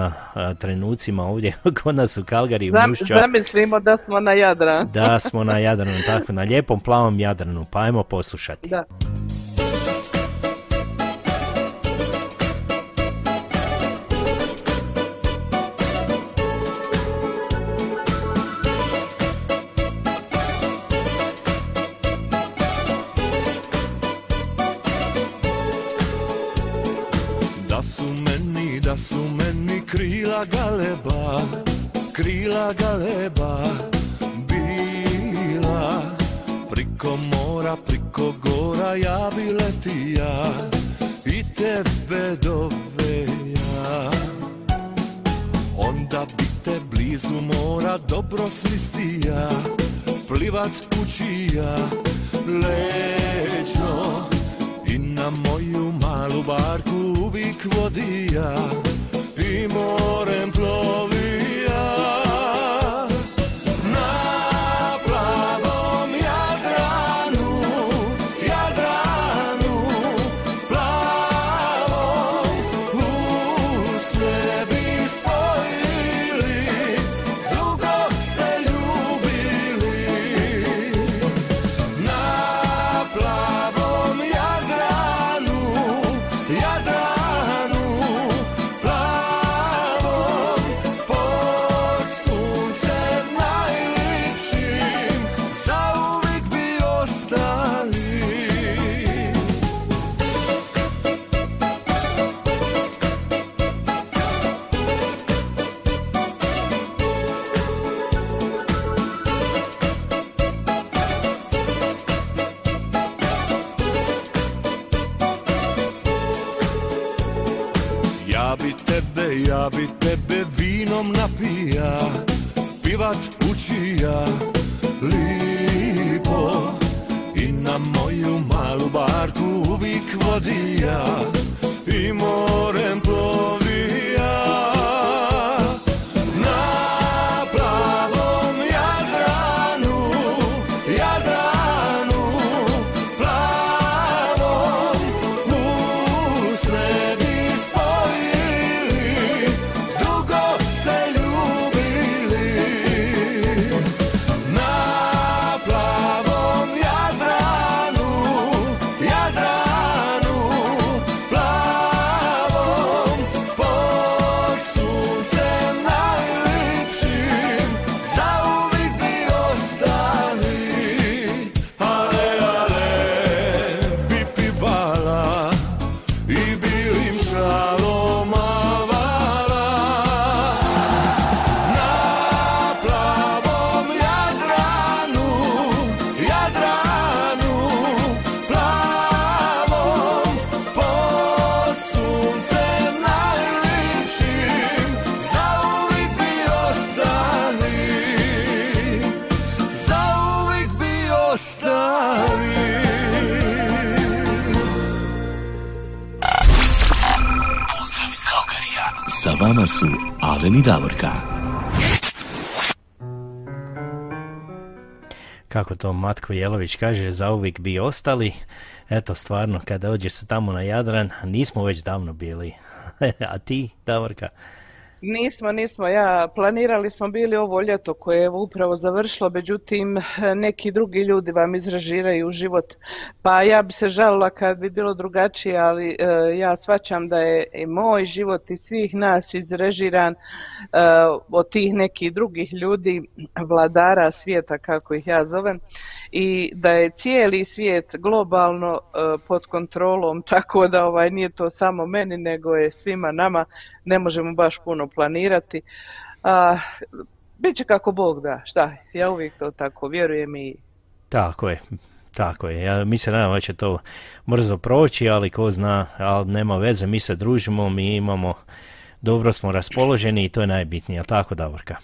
trenucima ovdje kod nas u Kalgari Zam, Zamislimo da smo na Jadranu. da smo na Jadranu, tako, na lijepom plavom Jadranu. Pa ajmo poslušati. Da. Krila galeba, krila galeba bila. Priko mora, priko gora ja bi letija i tebe doveja. Onda bi te blizu mora dobro smistija Plivat učija lečno I na moju malu barku uvijek vodija i morem plovija jednom napija Pivat učija Lipo. I na moju malu barku uvijek vodija I morem plovi vama su Alen i Davorka. Kako to Matko Jelović kaže, zauvijek bi ostali. Eto, stvarno, kada dođe se tamo na Jadran, nismo već davno bili. A ti, Davorka? Nismo, nismo. Ja planirali smo bili ovo ljeto koje je upravo završilo, međutim neki drugi ljudi vam izražiraju život. Pa ja bi se žalila kad bi bilo drugačije, ali e, ja svačam da je i moj život i svih nas izrežiran e, od tih nekih drugih ljudi, vladara svijeta kako ih ja zovem i da je cijeli svijet globalno e, pod kontrolom, tako da ovaj nije to samo meni nego je svima nama, ne možemo baš puno planirati. A, Biće kako Bog da, šta, ja uvijek to tako vjerujem i... Tako je, tako je, ja mi se nadam da će to brzo proći, ali ko zna, ali nema veze, mi se družimo, mi imamo, dobro smo raspoloženi i to je najbitnije, jel tako Davorka?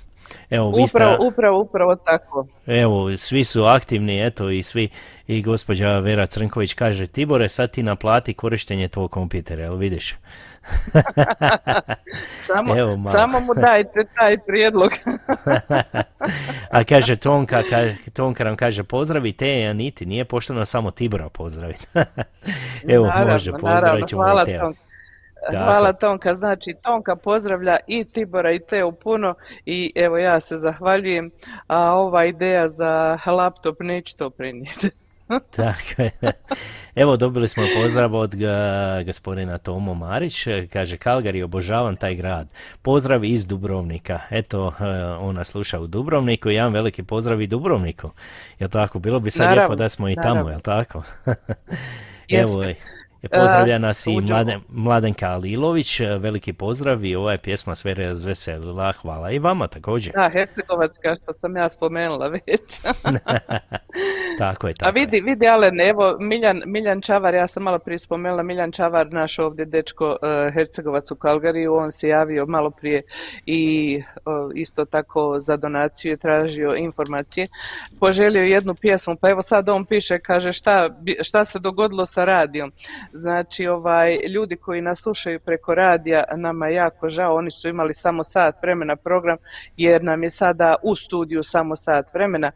Evo, upravo, sta, upravo, upravo tako. Evo, svi su aktivni, eto i svi, i gospođa Vera Crnković kaže, Tibore, sad ti naplati korištenje tvog kompjutera, jel vidiš? samo, Evo, samo mu dajte taj prijedlog. A kaže Tonka, kaže, Tonka nam kaže pozdravi te Aniti, nije pošteno samo Tibora pozdraviti. Evo naravno, može, pozdravit ćemo hvala Hvala Tonka, znači Tonka pozdravlja i Tibora i Teo puno i evo ja se zahvaljujem, a ova ideja za laptop neću to prenijeti. Tako je. Evo dobili smo pozdrav od gospodina Tomo Marić, kaže Kalgari obožavam taj grad. Pozdrav iz Dubrovnika. Eto, e, ona sluša u Dubrovniku, jedan veliki pozdrav i Dubrovniku. Jel tako? Bilo bi sad lijepo da smo i tamo, jel tako? Evo, Pozdravlja nas i Mladen, Mladenka Alilović, veliki pozdrav i ova je pjesma sve razveselila, hvala i vama također. Da, Hercegovačka što sam ja spomenula već. tako je, tako A vidi, vidi Alen, evo Miljan, Miljan Čavar, ja sam malo prije spomenula, Miljan Čavar, naš ovdje dečko Hercegovac u Kalgariju, on se javio malo prije i isto tako za donaciju je tražio informacije. Poželio jednu pjesmu, pa evo sad on piše, kaže šta, šta se dogodilo sa radijom. Znači, ovaj, ljudi koji nas slušaju preko radija, nama je jako žao, oni su imali samo sat vremena program, jer nam je sada u studiju samo sat vremena.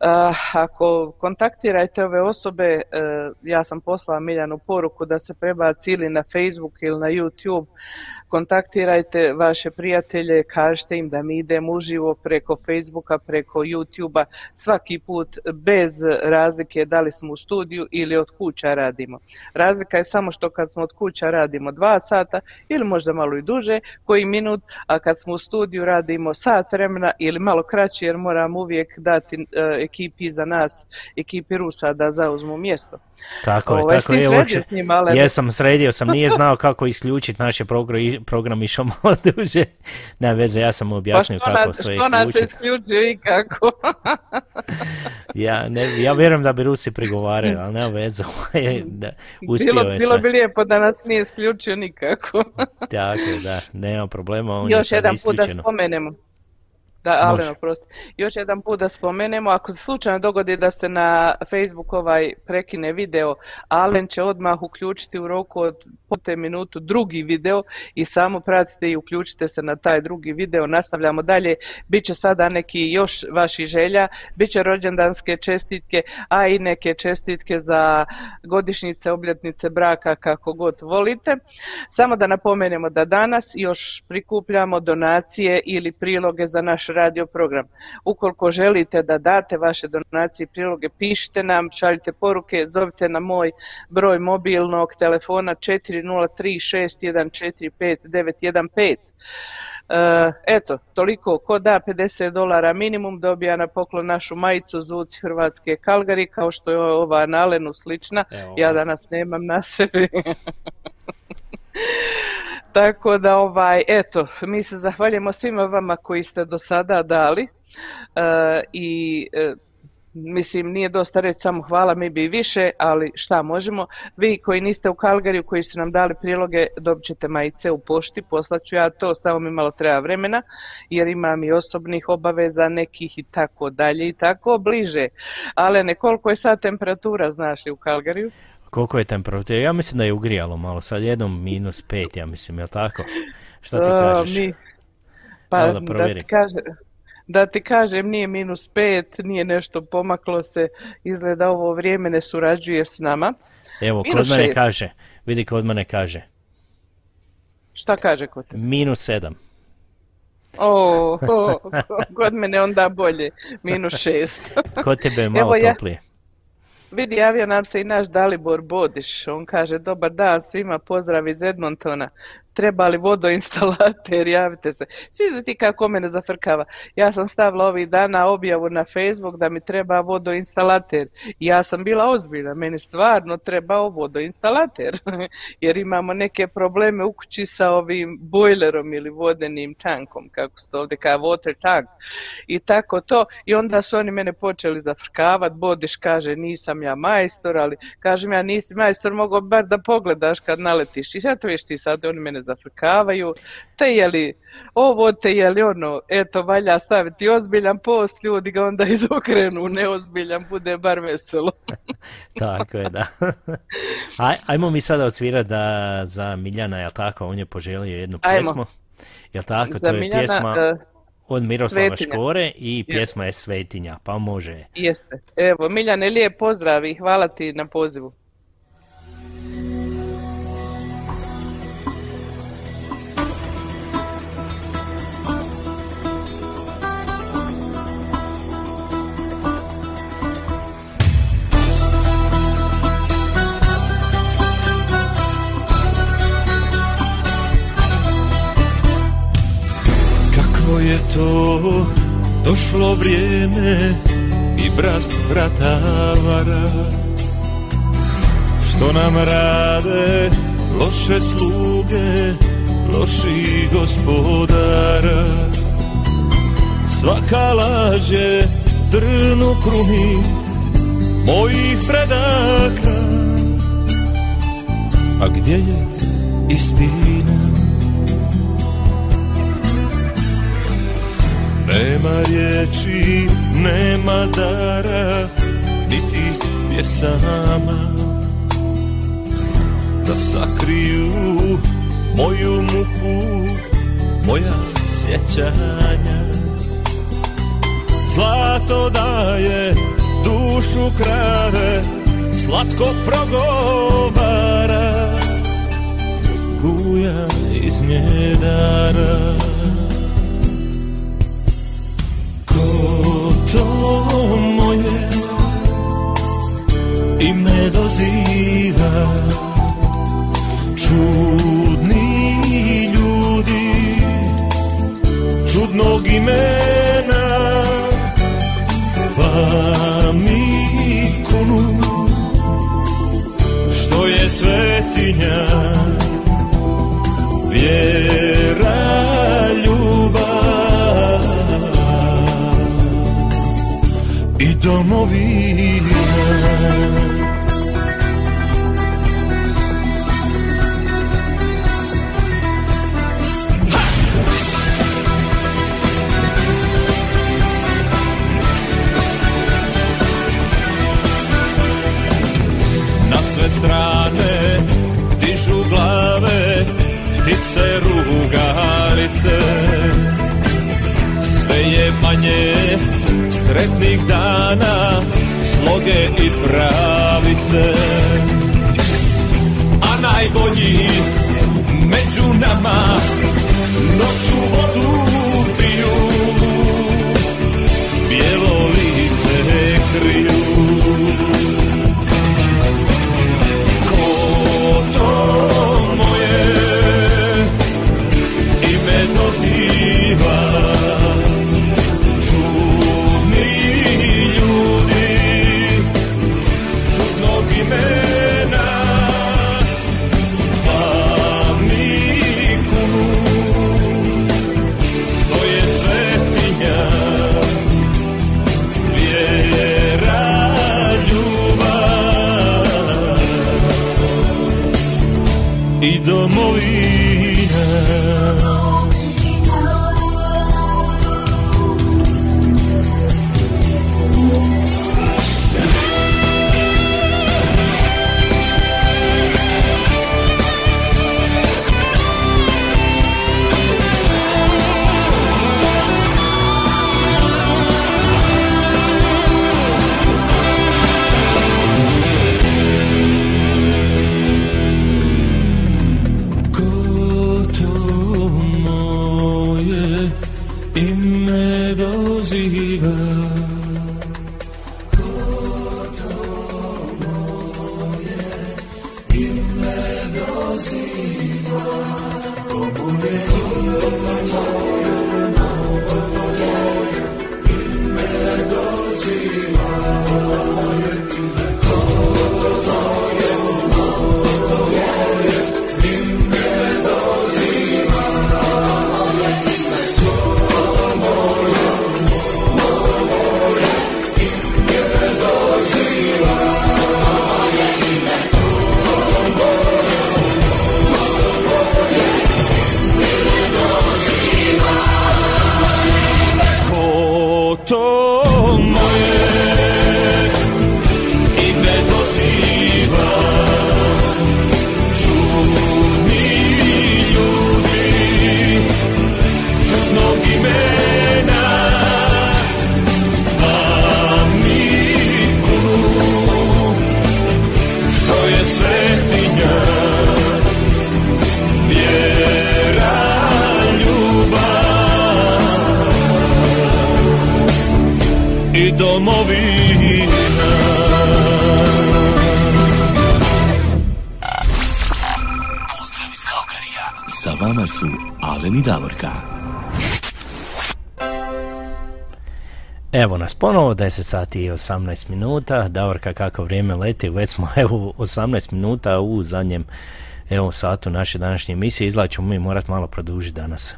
Uh, ako kontaktirajte ove osobe, uh, ja sam poslala Miljanu poruku da se prebaci ili na Facebook ili na YouTube, kontaktirajte vaše prijatelje, kažite im da mi idemo uživo preko Facebooka, preko YouTubea, svaki put bez razlike da li smo u studiju ili od kuća radimo. Razlika je samo što kad smo od kuća radimo dva sata ili možda malo i duže, koji minut, a kad smo u studiju radimo sat vremena ili malo kraće jer moram uvijek dati uh, ekipi za nas, ekipi Rusa da zauzmu mjesto. Tako je, ovaj, tako je. Jesam, sredio sam, nije znao kako isključiti naše program išao malo duže. Ne veze, ja sam mu objasnio pa kako sve isključiti. i kako. ja, ne, ja vjerujem da bi Rusi prigovarali, ali nema veze. da, uspio bilo, je bilo bi lijepo da nas nije isključio nikako. tako je, da, nema problema. On Još jedan put da spomenemo. Da, ali prosti. Još jedan put da spomenemo, ako se slučajno dogodi da se na Facebook ovaj prekine video, Alen će odmah uključiti u roku od pote minutu drugi video i samo pratite i uključite se na taj drugi video. Nastavljamo dalje, bit će sada neki još vaši želja, bit će rođendanske čestitke, a i neke čestitke za godišnjice, obljetnice braka, kako god volite. Samo da napomenemo da danas još prikupljamo donacije ili priloge za naš radio program. Ukoliko želite da date vaše donacije i priloge, pišite nam, šaljite poruke, zovite na moj broj mobilnog telefona 40361459915. Uh, eto, toliko, ko da 50 dolara minimum dobija na poklon našu majicu Zuci Hrvatske Kalgari, kao što je ova na Alenu slična, ja danas nemam na sebi. Tako da ovaj, eto, mi se zahvaljujemo svima vama koji ste do sada dali uh, i uh, mislim nije dosta reći samo hvala, mi bi više, ali šta možemo. Vi koji niste u Kalgariju, koji su nam dali priloge, dobit ćete majice u pošti, poslaću ja to, samo mi malo treba vremena, jer imam i osobnih obaveza nekih i tako dalje i tako bliže. Ale ne, koliko je sad temperatura, znaš li, u Kalgariju? Koliko je temperatura? Ja mislim da je ugrijalo malo, sad jednom minus pet, ja mislim, jel tako? Šta ti kažeš? mi- Pa da, da ti kaže, da ti kažem, nije minus pet, nije nešto pomaklo se, izgleda ovo vrijeme ne surađuje s nama. Evo, minus kod mene šest. kaže, vidi kod mene kaže, Šta kaže kod tebe? minus sedam. O, o, kod mene onda bolje, minus šest. Kod tebe je malo Evo toplije. Vidi, javio nam se i naš Dalibor Bodiš. On kaže, dobar dan svima, pozdrav iz Edmontona. Treba li vodoinstalater, javite se. Svi ti kako mene zafrkava. Ja sam stavila ovih dana objavu na Facebook da mi treba vodoinstalater. Ja sam bila ozbiljna, meni stvarno trebao vodoinstalater. Jer imamo neke probleme u kući sa ovim bojlerom ili vodenim tankom, kako se to ovdje kaže, water tank. I tako to. I onda su oni mene počeli zafrkavat. Bodiš kaže, nisam ja majstor, ali kažem ja nisi majstor, mogu bar da pogledaš kad naletiš. I sad viš ti sad, oni mene zafrkavaju. Te je li ovo, te je li ono, eto, valja staviti ozbiljan post, ljudi ga onda izokrenu neozbiljan, bude bar veselo. Tako je, da. Aj, ajmo mi sada osvirati da za Miljana, jel tako, on je poželio jednu Ajmo. pjesmu. Jel tako, Za to je Miljana, pjesma e, od Miroslava Svetinja. Škore i Je. pjesma je Svetinja, pa može. Jeste. Evo, Miljane, lijep pozdrav i hvala ti na pozivu. To došlo vrijeme i brat brata vara. Što nam rade loše sluge, loši gospodara? Svaka laž je trnu kruni mojih predaka. A gdje je istina? Nema riječi, nema dara, niti pjesama. Da sakriju moju muku, moja sjećanja. Zlato daje, dušu krade, slatko progovara. Guja iz njedara Ko to 10 sati i 18 minuta. Davorka, kako vrijeme leti, već smo evo 18 minuta u zadnjem evo satu naše današnje emisije. Izlačemo mi morat malo produžiti danas.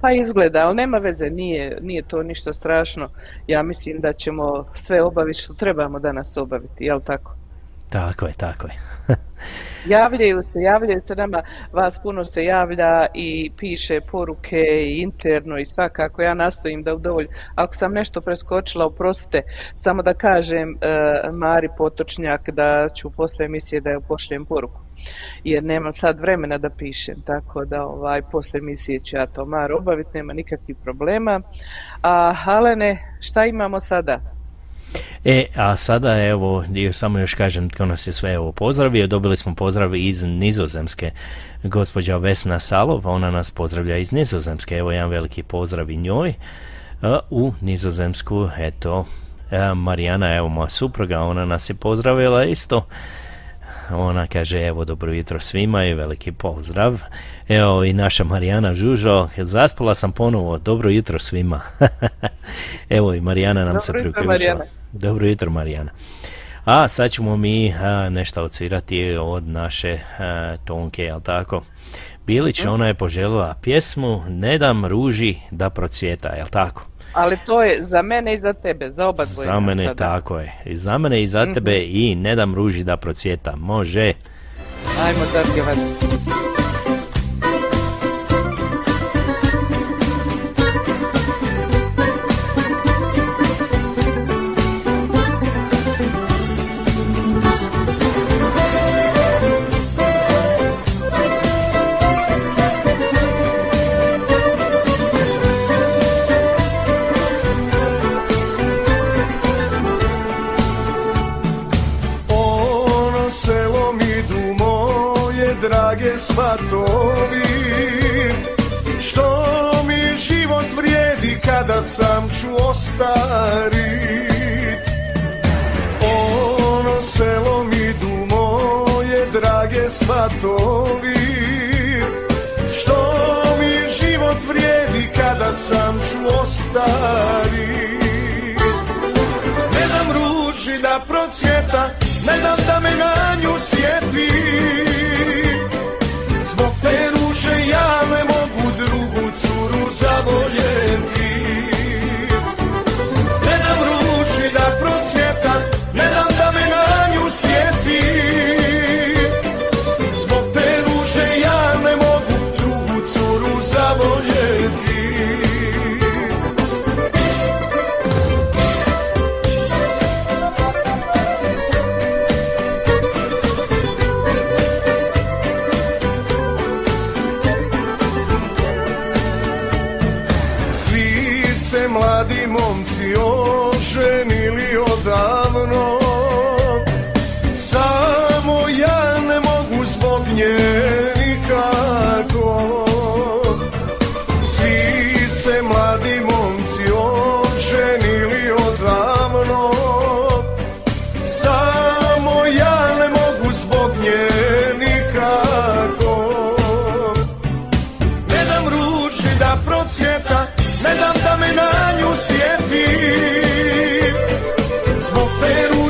Pa izgleda, ali nema veze, nije, nije to ništa strašno. Ja mislim da ćemo sve obaviti što trebamo danas obaviti, jel tako? Tako je, tako je. javljaju se, javljaju se nama, vas puno se javlja i piše poruke interno i svakako ja nastojim da udovolj. Ako sam nešto preskočila, oprostite, samo da kažem e, Mari Potočnjak da ću posle emisije da joj pošljem poruku. Jer nemam sad vremena da pišem, tako da ovaj, posle emisije ću ja to Mar obaviti, nema nikakvih problema. A Halene, šta imamo sada? E, a sada evo, samo još kažem tko nas je sve evo pozdravio, dobili smo pozdrav iz Nizozemske, gospođa Vesna Salov, ona nas pozdravlja iz Nizozemske, evo jedan veliki pozdrav i njoj, u Nizozemsku, eto, Marijana, evo moja supruga, ona nas je pozdravila isto, ona kaže evo dobro jutro svima i veliki pozdrav. Evo i naša Marijana Žužo, zaspala sam ponovo, dobro jutro svima. evo i Marijana nam se priključila. Dobro jutro Marijana. A sad ćemo mi nešto odsvirati od naše Tonke, jel tako? Bilić, mhm. ona je poželjela pjesmu Ne dam ruži da procvjeta, jel tako? Ali to je za mene i za tebe, za oba dvoje. Za mene tako je. I za mene i za mhm. tebe i ne dam ruži da procvjeta. Može. Ajmo, Dargevan. Sam ću ostarit Ono selo mi du moje drage svatovi. Što mi život vrijedi kada sam ću ostarit Ne dam ruži da procvjeta, ne dam da me na nju sjeti. Zbog te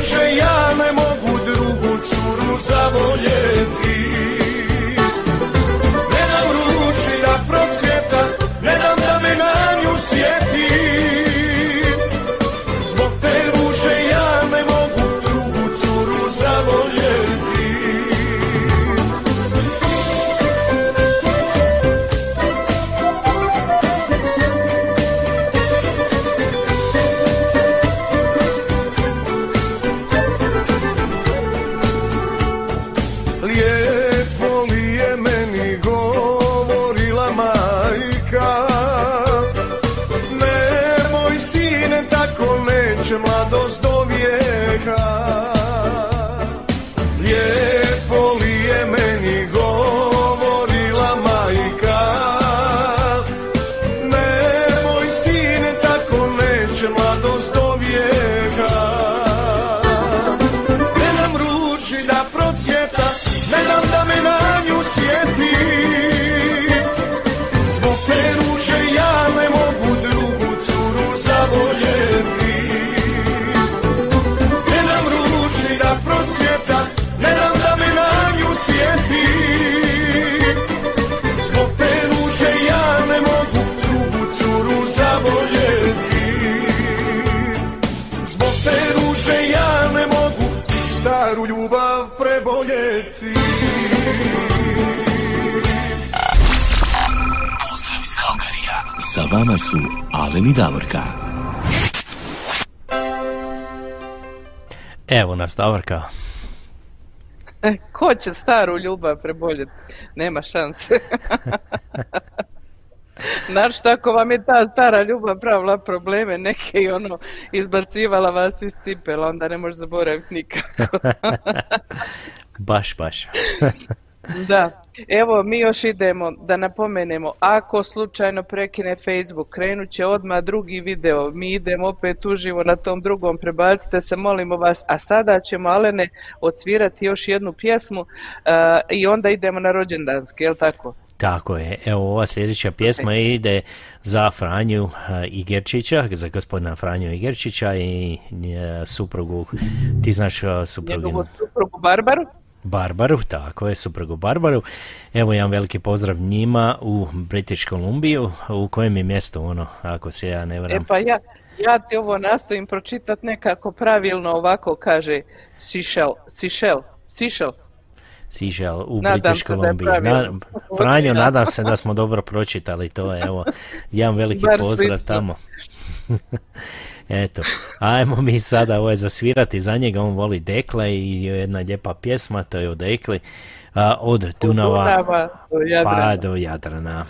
ruže ja ne mogu drugu curu zavoljeti Pozdrav iz Kalkarija. Sa vama su Alen i Davorka. Evo nas, Davorka. E, ko će staru ljubav preboljeti? Nema šanse. Znaš, ako vam je ta stara ljubav pravila probleme, neke i ono izbacivala vas iz cipela, onda ne može zaboraviti nikako. baš, baš. Da, evo mi još idemo da napomenemo, ako slučajno prekine Facebook, krenut će odmah drugi video, mi idemo opet uživo na tom drugom, prebacite se, molimo vas, a sada ćemo Alene odsvirati još jednu pjesmu uh, i onda idemo na rođendanski, jel tako? Tako je, evo ova sljedeća pjesma ide za Franju uh, Igerčića, za gospodina Franju Igerčića i uh, suprugu, ti znaš supruginu? Njegovu suprugu Barbaru. Barbaru, tako je, suprugu Barbaru. Evo jedan veliki pozdrav njima u British Columbiju, u kojem je mjesto ono, ako se ja ne E varam. pa ja, ja ti ovo nastojim pročitat nekako pravilno ovako kaže Sišel, Sišel, Sišel. Sišel u Nadam British Columbiji. pravilno. Franjo, nadam se da smo dobro pročitali to, evo, jedan veliki Bar pozdrav tamo. Eto, ajmo mi sada ovo zasvirati za njega, on voli Dekle i jedna lijepa pjesma, to je od Dekli, od Dunava Dunava do Jadrana. pa do Jadrana.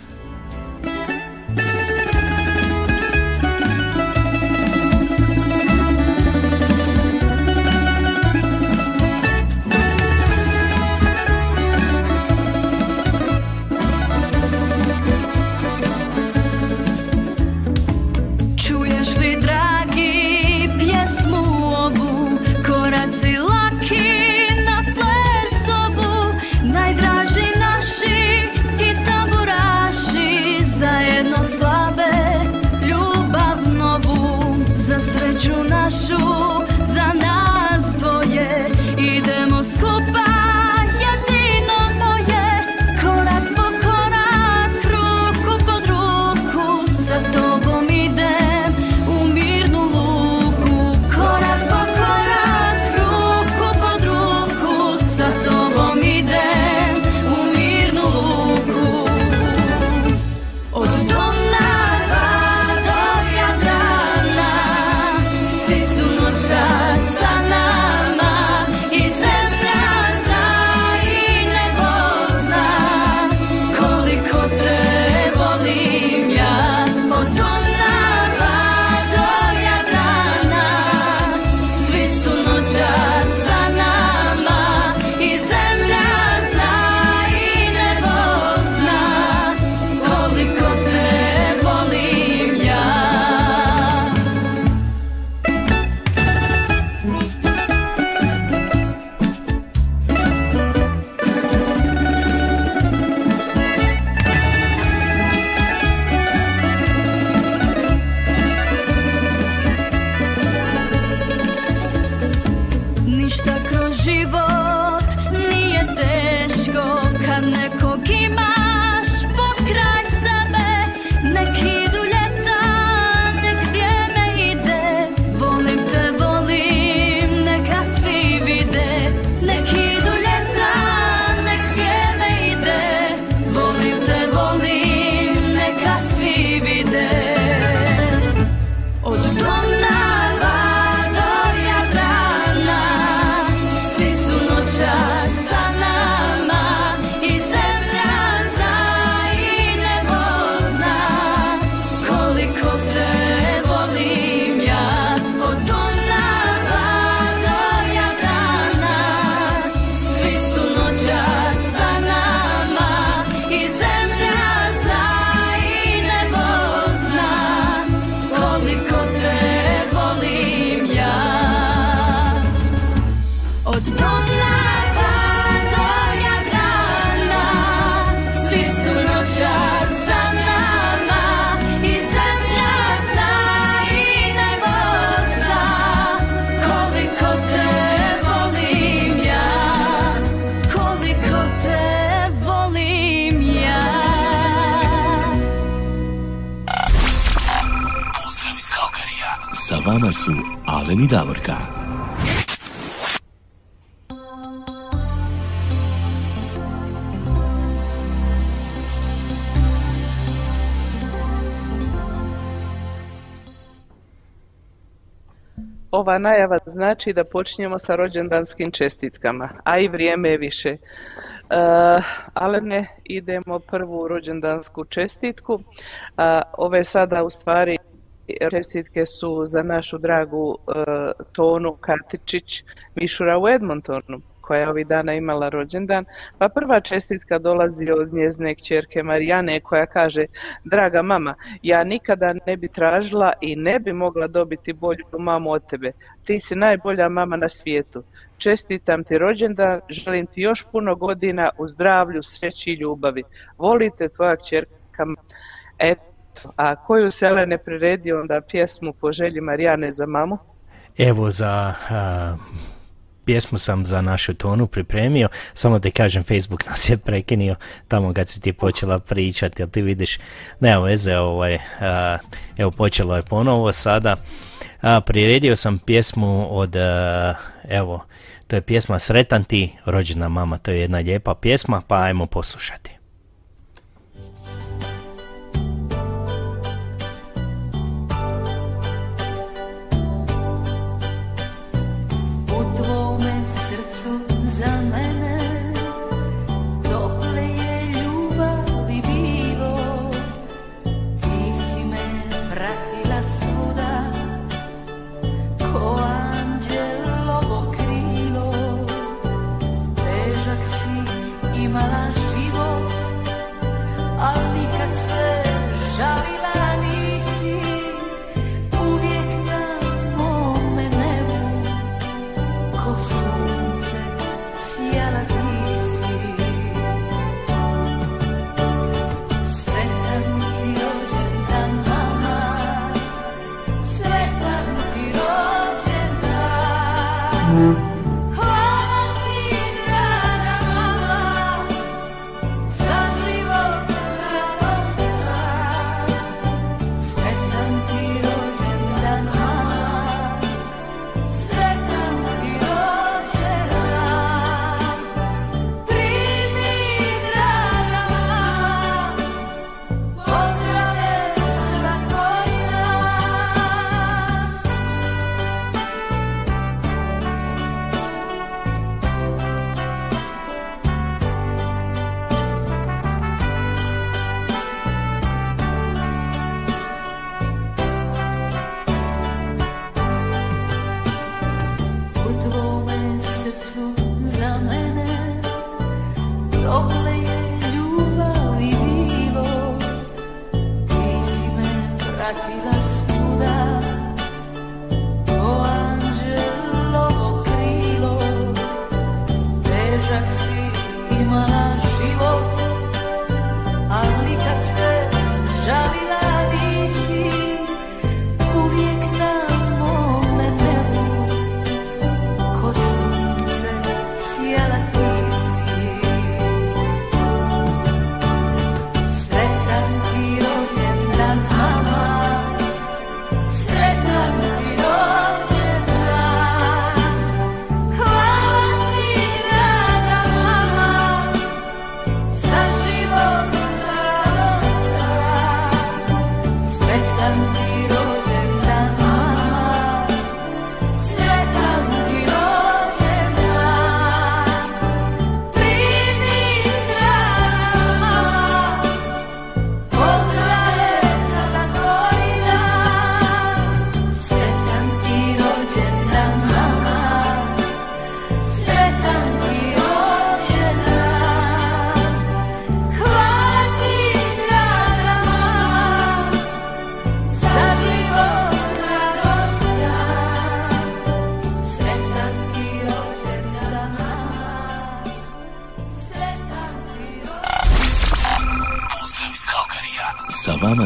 Ova najava znači da počinjemo sa rođendanskim čestitkama, a i vrijeme je više. E, ali ne, idemo prvu rođendansku čestitku. ove sada u stvari čestitke su za našu dragu e, Tonu Katičić Mišura u Edmontonu koja je ovih dana imala rođendan. Pa prva čestitka dolazi od njezne kćerke Marijane koja kaže Draga mama, ja nikada ne bi tražila i ne bi mogla dobiti bolju mamu od tebe. Ti si najbolja mama na svijetu. Čestitam ti rođendan, želim ti još puno godina u zdravlju, sreći i ljubavi. Volite tvoja kćerka. Eto, a koju se ne priredio onda pjesmu po želji Marijane za mamu? Evo za pjesmu sam za našu tonu pripremio, samo da kažem Facebook nas je prekinio tamo kad si ti počela pričati, jel ti vidiš, nema veze, ovaj, evo počelo je ponovo sada. A, priredio sam pjesmu od, evo, to je pjesma Sretan ti, rođena mama, to je jedna lijepa pjesma, pa ajmo poslušati.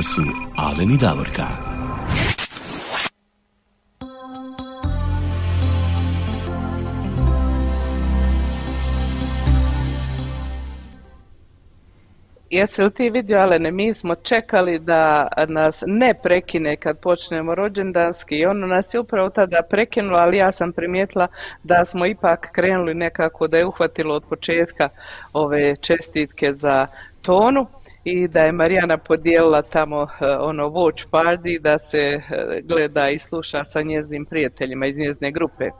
Su Alen i Davorka. Jesi li ti vidio, Alene, mi smo čekali da nas ne prekine kad počnemo rođendanski i ono nas je upravo tada prekinulo, ali ja sam primijetila da smo ipak krenuli nekako da je uhvatilo od početka ove čestitke za tonu i da je Marijana podijelila tamo e, ono watch party da se e, gleda i sluša sa njeznim prijateljima iz njezine grupe.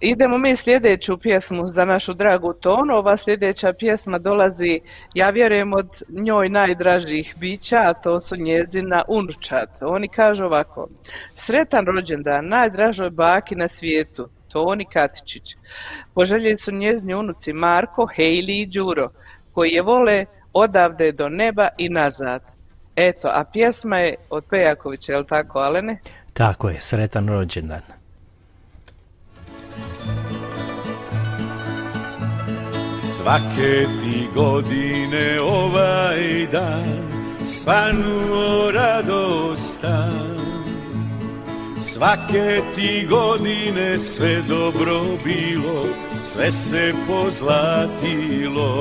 Idemo mi sljedeću pjesmu za našu dragu Tonu. Ova sljedeća pjesma dolazi, ja vjerujem, od njoj najdražih bića, a to su njezina unučat. Oni kažu ovako, sretan rođendan najdražoj baki na svijetu, Toni Katičić. Poželjeli su njezini unuci Marko, Hejli i Đuro, koji je vole odavde do neba i nazad. Eto, a pjesma je od Pejakovića, je li tako, Alene? Tako je, sretan rođendan. Svake ti godine ovaj dan svanuo radostan Svake ti godine sve dobro bilo, sve se pozlatilo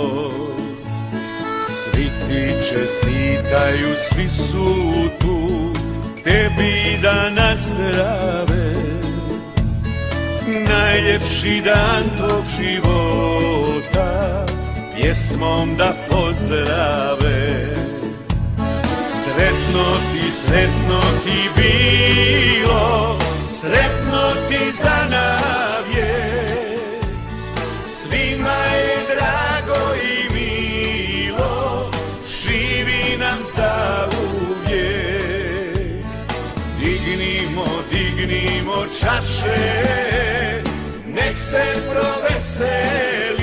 Svi ti čestitaju, svi su tu, tebi da nazdrave. Najljepši dan tog života, pjesmom da pozdrave. Sretno ti, sretno ti bilo, sretno čaše, nek se proveseli.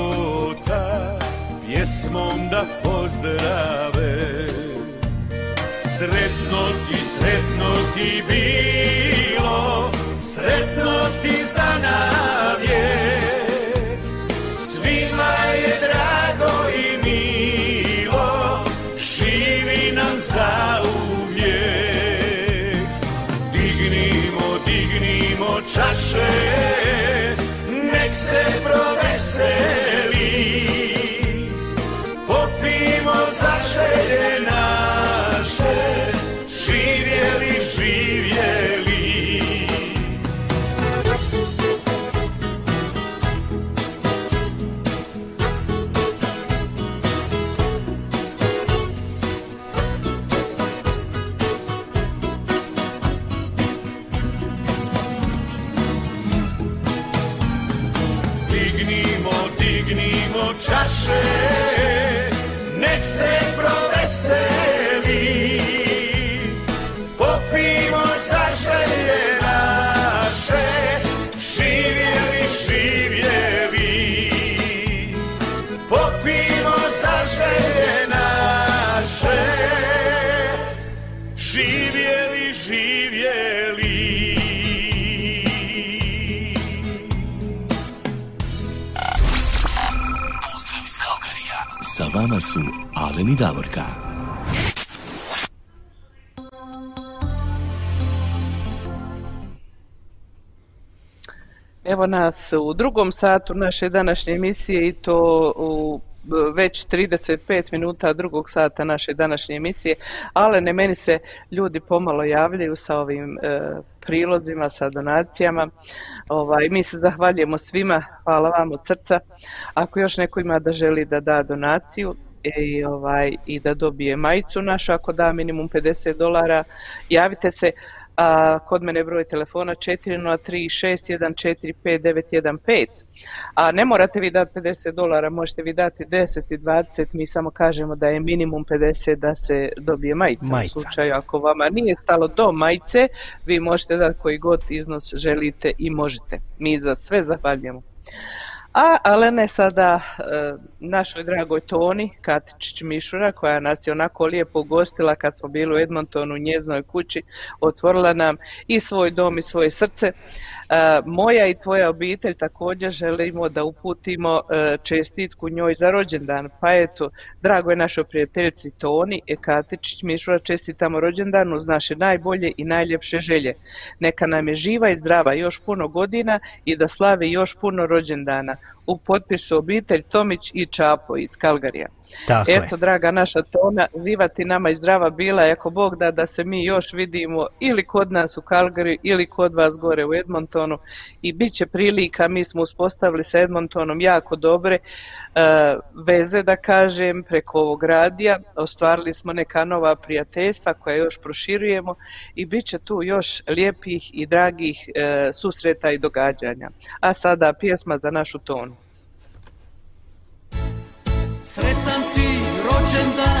pjesmom da pozdrave Sretno ti, sretno ti bilo, sretno ti za navijek. Svima je drago i milo, živi nam za uvijek. Dignimo, dignimo čaše, nek se proveseli. Popimo za želje naše, živjeli, čaše, se proveseli. Popimo za želje naše, živjeli, živjeli. Popimo za želje naše, živjeli, živjeli. Sa vama su Alen i Davorka. Evo nas u drugom satu naše današnje emisije i to u b- već 35 minuta drugog sata naše današnje emisije, ali ne meni se ljudi pomalo javljaju sa ovim e, prilozima, sa donacijama. Ovaj, mi se zahvaljujemo svima, hvala vam od srca. Ako još neko ima da želi da da donaciju, i, ovaj, i da dobije majicu našu, ako da minimum 50 dolara, javite se. a kod mene broj telefona 403 A ne morate vi dati 50 dolara, možete vi dati 10 i 20, mi samo kažemo da je minimum 50 da se dobije majica. majica. U slučaju ako vama nije stalo do majice, vi možete dati koji god iznos želite i možete. Mi za sve zahvaljujemo. A Alene sada e, našoj dragoj Toni Katičić Mišura koja nas je onako lijepo gostila kad smo bili u Edmontonu u njeznoj kući, otvorila nam i svoj dom i svoje srce. E, moja i tvoja obitelj također želimo da uputimo e, čestitku njoj za rođendan. Pa eto, drago je našoj prijateljici Toni Katičić Mišura čestitamo rođendan uz naše najbolje i najljepše želje. Neka nam je živa i zdrava još puno godina i da slavi još puno rođendana. U potpisu obitelj Tomić i Čapo iz Kalgarija. Tako Eto, draga naša Tona, živati nama i zdrava bila, ako Bog da da se mi još vidimo ili kod nas u Calgary ili kod vas gore u Edmontonu i bit će prilika, mi smo uspostavili sa Edmontonom jako dobre e, veze, da kažem, preko ovog radija, ostvarili smo neka nova prijateljstva koja još proširujemo i bit će tu još lijepih i dragih e, susreta i događanja. A sada pjesma za našu Tonu. Sretan ti rođendan,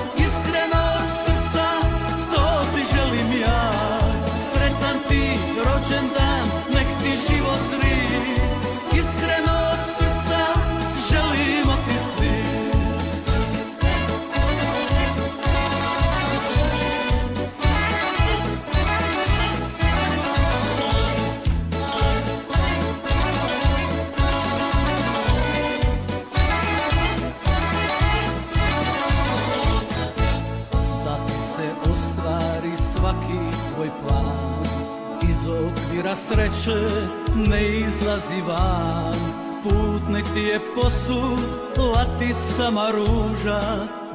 okvira sreće ne izlazi van. Put nek ti je posud laticama ruža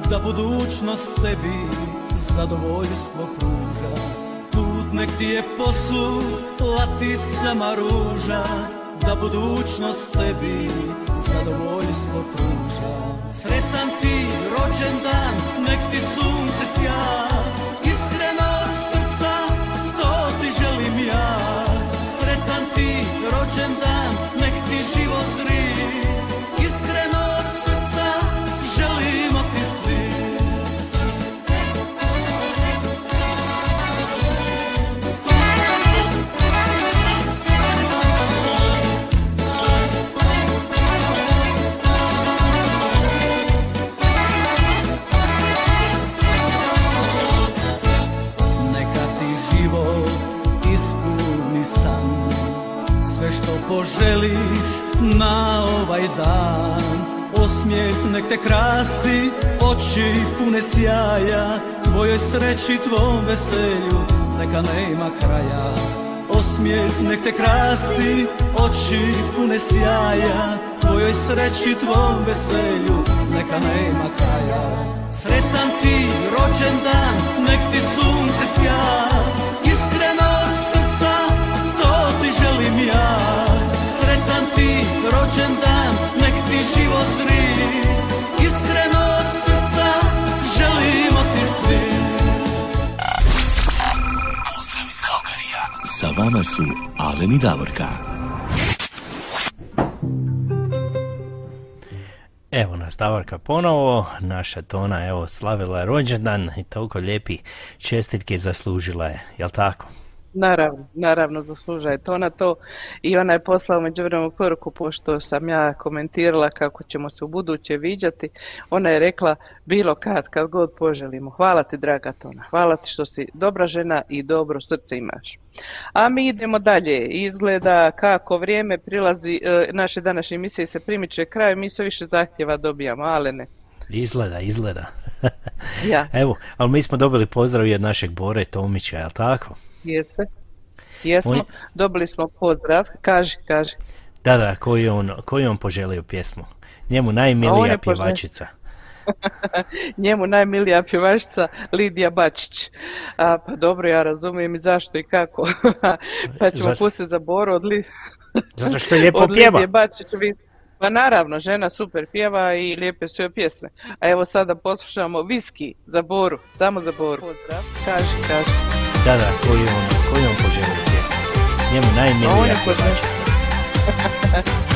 Da budućnost tebi zadovoljstvo pruža. Put nek ti je posud laticama ruža Da budućnost tebi zadovoljstvo pruža. Sretan ti rođendan, nek ti sunce što poželiš na ovaj dan. Osmijeh nek te krasi, oči pune sjaja. Tvojoj sreći, tvom veselju, neka nema kraja. Osmijeh nek te krasi, oči pune sjaja. Tvojoj sreći, tvom veselju, neka nema kraja. Sretan ti rođendan, nek ti sunce sja. Iskreno od srca, to ti želim ja ti rođendan, nek ti život zri Iskreno od srca, želimo ti svi Pozdrav iz Kalkarija. Sa vama su Alen i Davorka. Evo nas Davorka ponovo, naša Tona evo slavila je rođendan i toliko lijepi čestitke zaslužila je, jel tako? Naravno, naravno zasluža je to na to i ona je poslala međuvremenu poruku pošto sam ja komentirala kako ćemo se u buduće viđati. Ona je rekla bilo kad, kad god poželimo. Hvala ti draga Tona, hvala ti što si dobra žena i dobro srce imaš. A mi idemo dalje. Izgleda kako vrijeme prilazi, e, naše današnje emisije se primiče kraj, mi sve više zahtjeva dobijamo, ale ne. Izgleda, izgleda. ja. Evo, ali mi smo dobili pozdrav i od našeg Bore Tomića, jel tako? Jeste. Jesmo, dobili smo pozdrav. Kaži, kaži. Da, da, koji on, koji on poželio pjesmu? Njemu najmilija pjevačica. Njemu najmilija pjevačica Lidija Bačić. A, pa dobro, ja razumijem i zašto i kako. pa ćemo pustiti za Boru od, Li... Zato što je lijepo pjeva. Bačić. Pa naravno, žena super pjeva i lijepe su joj pjesme. A evo sada poslušamo Viski za Boru, samo za Boru. Pozdrav, kaži, kaži. だだこういうものこういうのも募集のリクエスでもないメールやってもら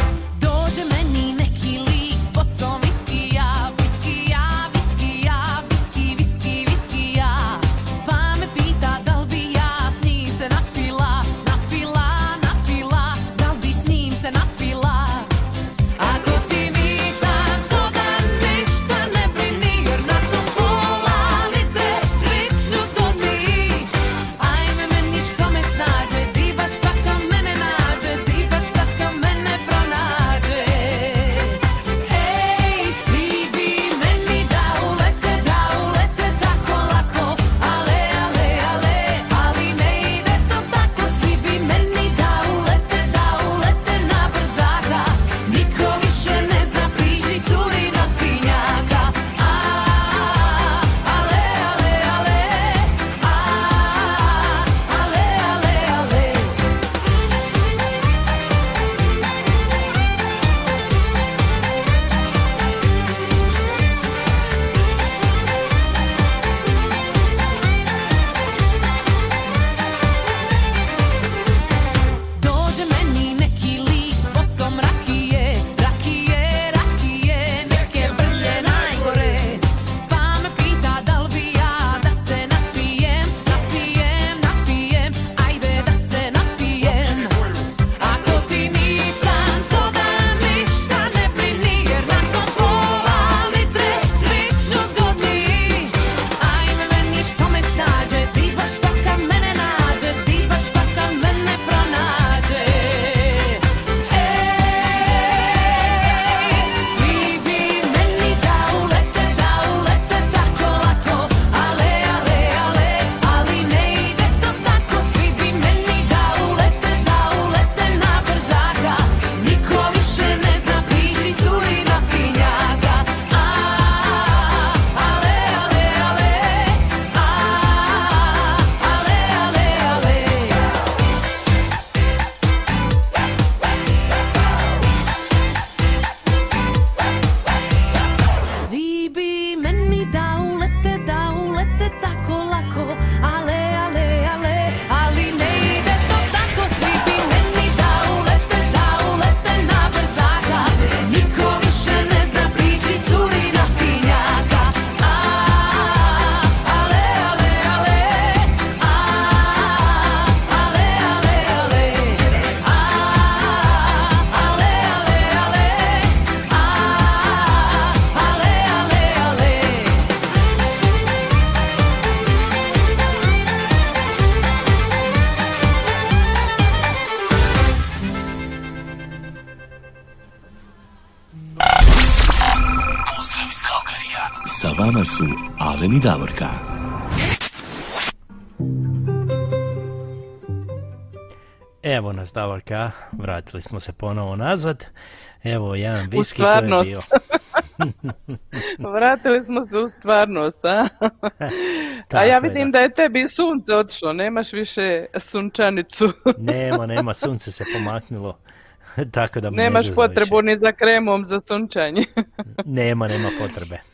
pjevačica. su Alen i Davorka. Evo nas Davorka, vratili smo se ponovo nazad. Evo jedan viski, to je bio. Vratili smo se u stvarnost, a? a ja vidim da. da je tebi sunce otišlo, nemaš više sunčanicu. nema, nema, sunce se pomaknulo. Tako da Nemaš ne potrebu ni za kremom za sunčanje. nema, nema potrebe.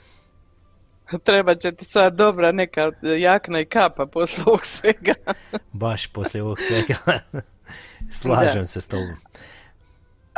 Treba će ti sad dobra neka jakna i kapa poslije ovog svega. Baš poslije ovog svega. Slažem se s tobom.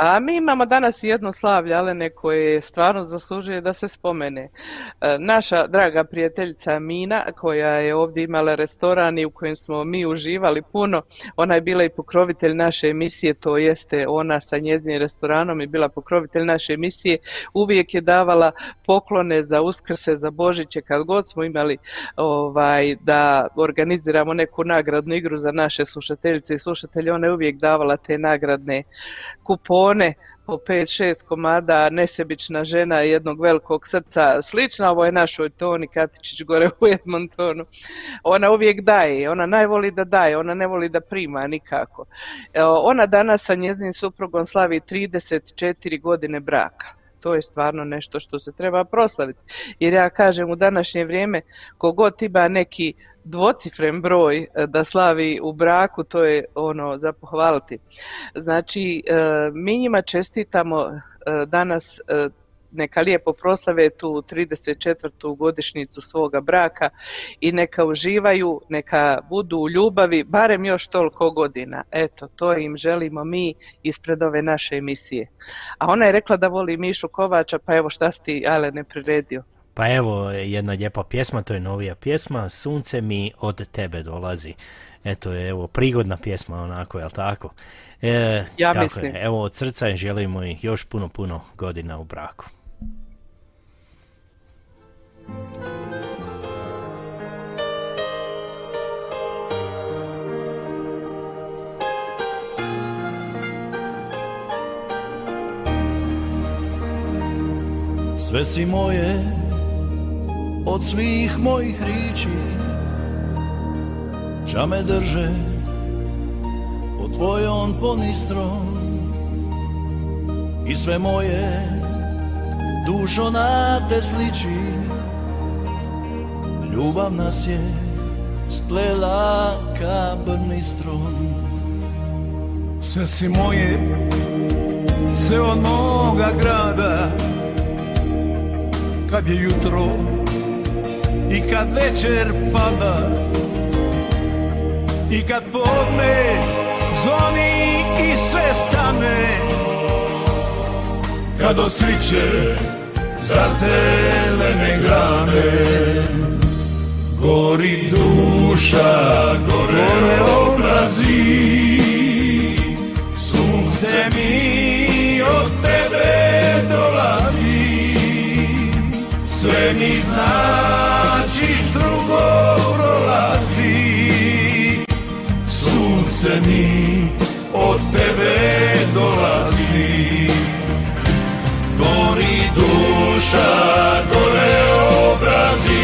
A mi imamo danas jedno slavlje, ale koje stvarno zaslužuje da se spomene. E, naša draga prijateljica Mina, koja je ovdje imala restoran i u kojem smo mi uživali puno, ona je bila i pokrovitelj naše emisije, to jeste ona sa njezinim restoranom i bila pokrovitelj naše emisije, uvijek je davala poklone za uskrse, za Božiće, kad god smo imali ovaj, da organiziramo neku nagradnu igru za naše slušateljice i slušatelje, ona je uvijek davala te nagradne kupone po 5-6 komada, nesebična žena jednog velikog srca, slična ovoj našoj Toni Katičić gore u Edmontonu. Ona uvijek daje, ona najvoli da daje, ona ne voli da prima nikako. Ona danas sa njezinim suprugom slavi 34 godine braka to je stvarno nešto što se treba proslaviti. Jer ja kažem u današnje vrijeme kogod ima neki dvocifren broj e, da slavi u braku, to je ono za pohvaliti. Znači, e, mi njima čestitamo e, danas neka lijepo proslave tu 34. godišnicu svoga braka i neka uživaju, neka budu u ljubavi barem još toliko godina. Eto, to im želimo mi ispred ove naše emisije. A ona je rekla da voli Mišu Kovača, pa evo šta si ti, Ale, ne priredio. Pa evo jedna lijepa pjesma, to je novija pjesma, Sunce mi od tebe dolazi. Eto, evo, prigodna pjesma onako, jel tako? E, ja tako mislim. evo, od srca želimo i još puno, puno godina u braku. Sve si moje od svih mojih riči Ča me drže pod tvojom ponistrom. I sve moje dušo na te sliči Ljubav nas je splela ka brnistrom Sve si moje, sve od moga grada. Kad je jutro i kad večer pada I kad podne zvoni i sve stane. Kad osviće za zelene grane Gori duša, gore obrazi. Sunce mi od tebe dolazi. Sve mi značiš, drugo prolazi. Sunce mi od tebe dolazi. Gori duša, gore obrazi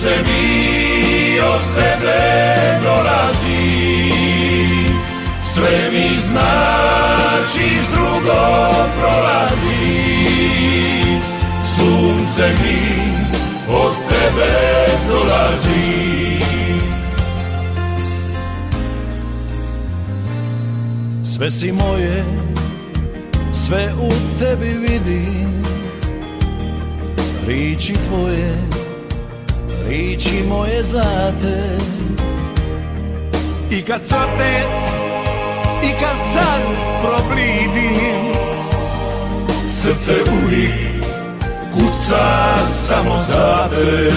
Sunce mi od tebe dolazi. Sve mi značiš, drugo prolazi. Sunce mi od tebe dolazi. Sve si moje, sve u tebi vidim. Riči tvoje, riči moje zlate. I kad te, i kad sad problidim Srce uvijek kuca samo za te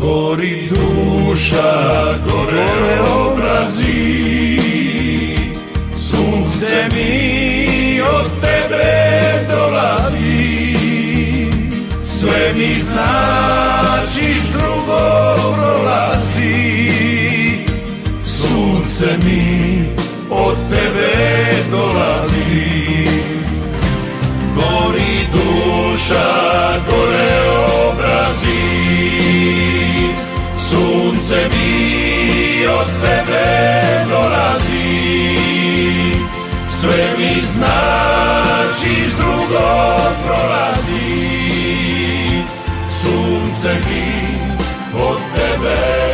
Gori duša, gore obrazi Sunce mi od tebe dolazi Sve mi značiš, drugo prolazi Sunce mi od tebe dolazi Gori duša, gore obrazi Sunce mi od tebe dolazi Sve mi značiš, drugo prolazi Sunce mi od tebe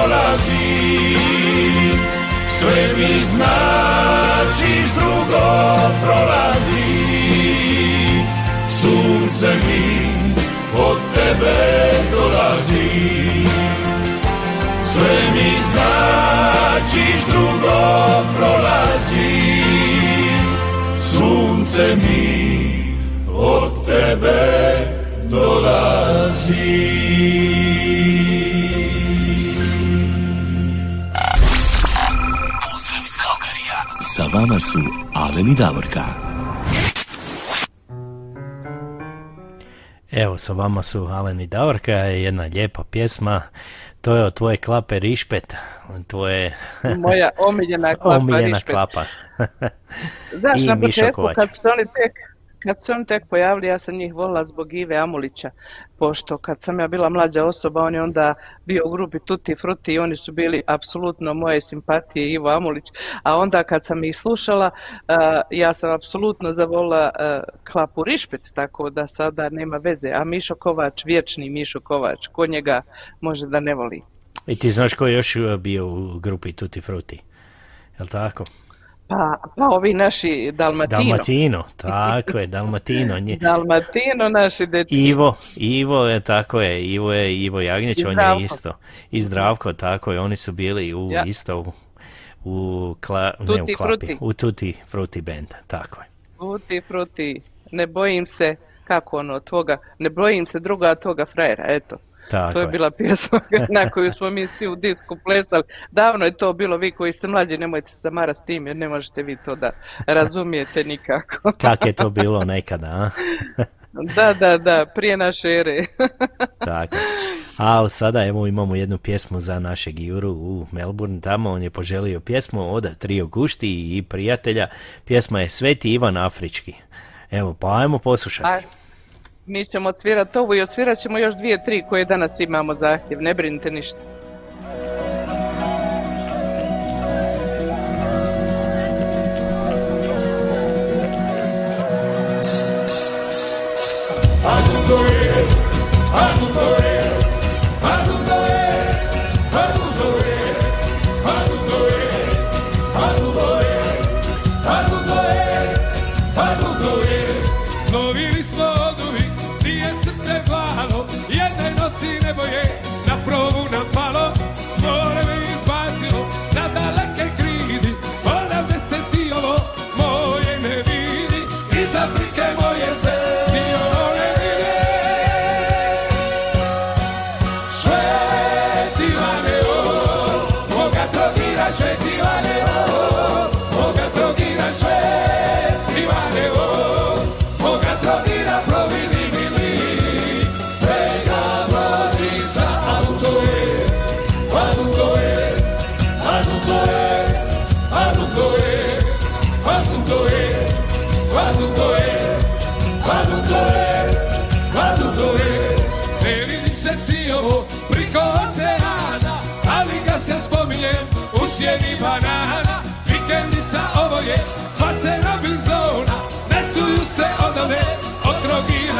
dolazi. Sve mi značiš drugo prolazi. Sunce mi od tebe dolazi. Sve mi značiš drugo prolazi. Sunce mi od tebe dolazi. Sa vama su Alen i Davorka. Evo, sa vama su Alen i Davorka, jedna lijepa pjesma. To je od tvoje klape Rišpet, tvoje... Moja omiljena klapa omiljena Rišpet. klapa. Znaš, I na početku kad su oni tek kad su oni tek pojavili, ja sam njih volila zbog Ive Amulića, pošto kad sam ja bila mlađa osoba, on je onda bio u grupi Tutti Frutti i oni su bili apsolutno moje simpatije Ivo Amulić, a onda kad sam ih slušala, ja sam apsolutno zavolila klapu Rišpet, tako da sada nema veze, a Mišo Kovač, vječni Mišo Kovač, ko njega može da ne voli. I ti znaš ko je još bio u grupi Tutti Frutti? Jel tako? Pa, pa ovi naši Dalmatino. Dalmatino, tako je, Dalmatino. Nje, Dalmatino, naši dečki. Ivo, Ivo je tako je, Ivo je Ivo Jagnjeć, on je isto. I Zdravko, tako je, oni su bili u Ja. isto u, u, kla, ne u Tutti klapi, Frutti. u Tutti Frutti band, tako je. Tuti fruti, ne bojim se, kako ono, tvoga, ne bojim se druga toga frajera, eto. Tako to je je. bila pjesma na koju smo mi svi u disku plesali. Davno je to bilo, vi koji ste mlađi, nemojte se zamarati s tim, jer ne možete vi to da razumijete nikako. Kak je to bilo nekada, a? da, da, da, prije naše ere. Tako. A sada evo imamo jednu pjesmu za našeg Juru u Melbourne. Tamo on je poželio pjesmu od Trio Gušti i prijatelja. Pjesma je Sveti Ivan Afrički. Evo, pa ajmo poslušati. Aj, mi ćemo odsvirati ovu i odsvirat ćemo još dvije, tri koje danas imamo zahtjev, ne brinite ništa. Lovili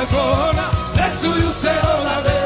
Venezuela, de su Venezuela.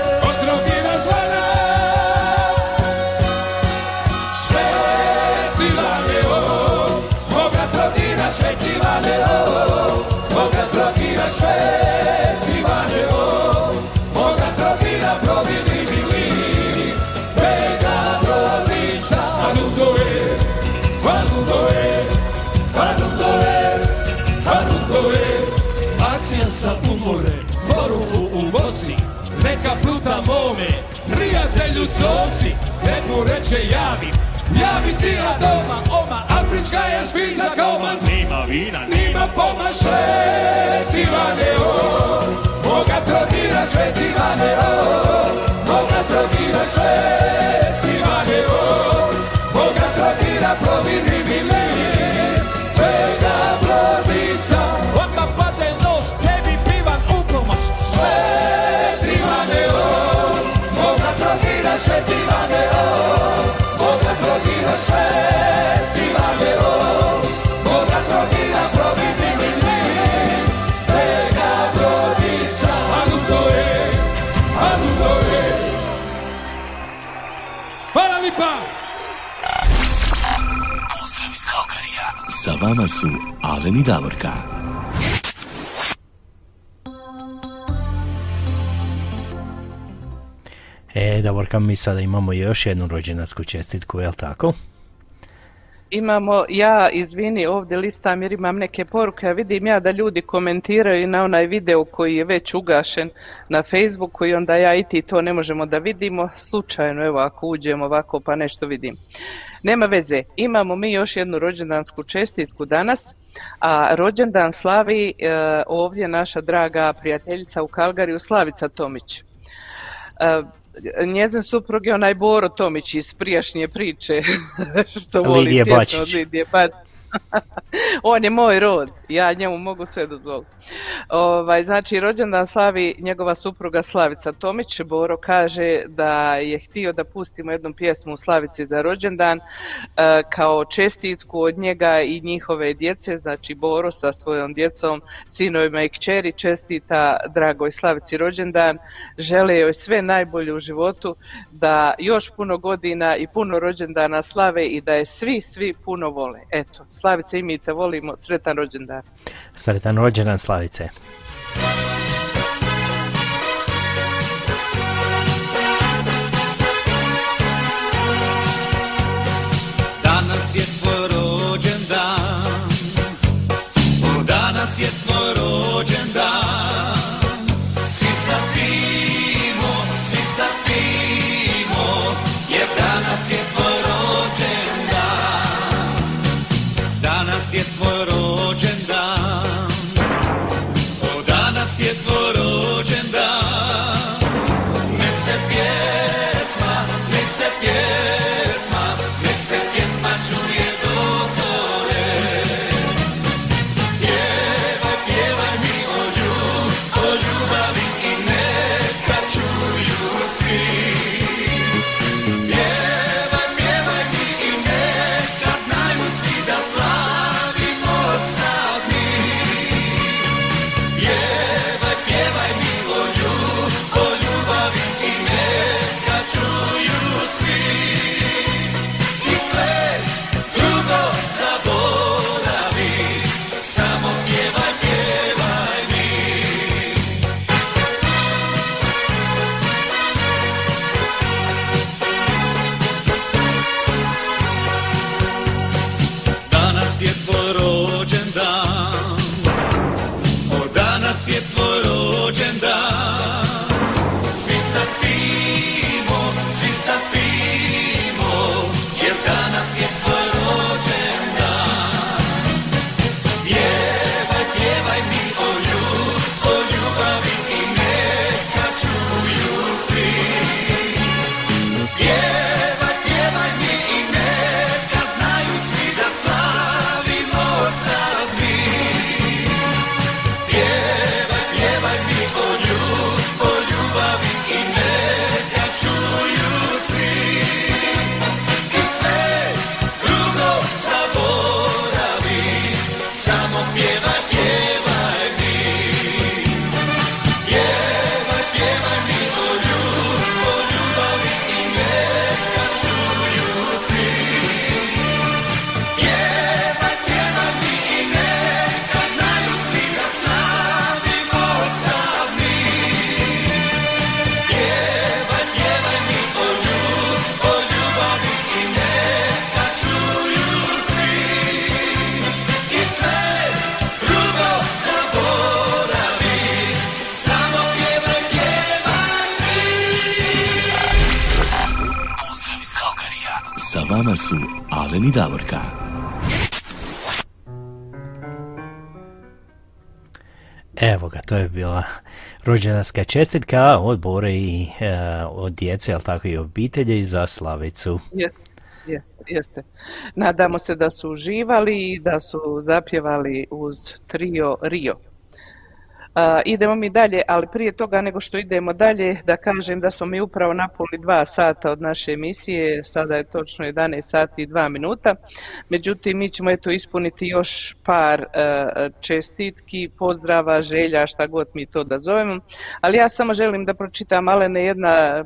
svaka pluta mome. Prijatelju sosi, neku reče javi. Ja bi ti na doma, oma Afrička je špica goma Nima vina, nima poma Ti vane o, moga trotira sve ti vane o. Moga trotira sve ti vane o. Moga trotira provini Sa vama su Alen i Davorka. E, Davorka, mi sada imamo još jednu rođendansku čestitku, je li tako? Imamo, ja izvini ovdje listam jer imam neke poruke, a vidim ja da ljudi komentiraju na onaj video koji je već ugašen na Facebooku i onda ja i ti to ne možemo da vidimo, slučajno evo ako uđemo ovako pa nešto vidim. Nema veze, imamo mi još jednu rođendansku čestitku danas, a rođendan slavi e, ovdje naša draga prijateljica u Kalgariju Slavica Tomić. E, njezin suprug je onaj Boro Tomić iz prijašnje priče, što voli Lidije Bačić. Lidije Bačić. On je moj rod, ja njemu mogu sve dozvoliti. Ovaj, znači, rođendan slavi njegova supruga Slavica Tomić. Boro kaže da je htio da pustimo jednu pjesmu u Slavici za rođendan e, kao čestitku od njega i njihove djece, znači Boro sa svojom djecom, sinovima i kćeri čestita dragoj Slavici rođendan, žele joj sve najbolje u životu, da još puno godina i puno rođendana slave i da je svi, svi puno vole. Eto, Slavice i mi volimo, sretan rođendan. Sretan rođendan Slavice. Su Alen i Davorka. Evo ga, to je bila rođendanska čestitka od Bore i e, od djece, ali tako i obitelji za Slavicu. Jeste, jeste, jeste. Nadamo se da su uživali i da su zapjevali uz trio Rio. Idemo mi dalje, ali prije toga nego što idemo dalje, da kažem da smo mi upravo napoli dva sata od naše emisije, sada je točno 11 sati i 2 minuta. Međutim, mi ćemo eto ispuniti još par e, čestitki, pozdrava, želja, šta god mi to da zovemo. Ali ja samo želim da pročitam, Alene, jedna,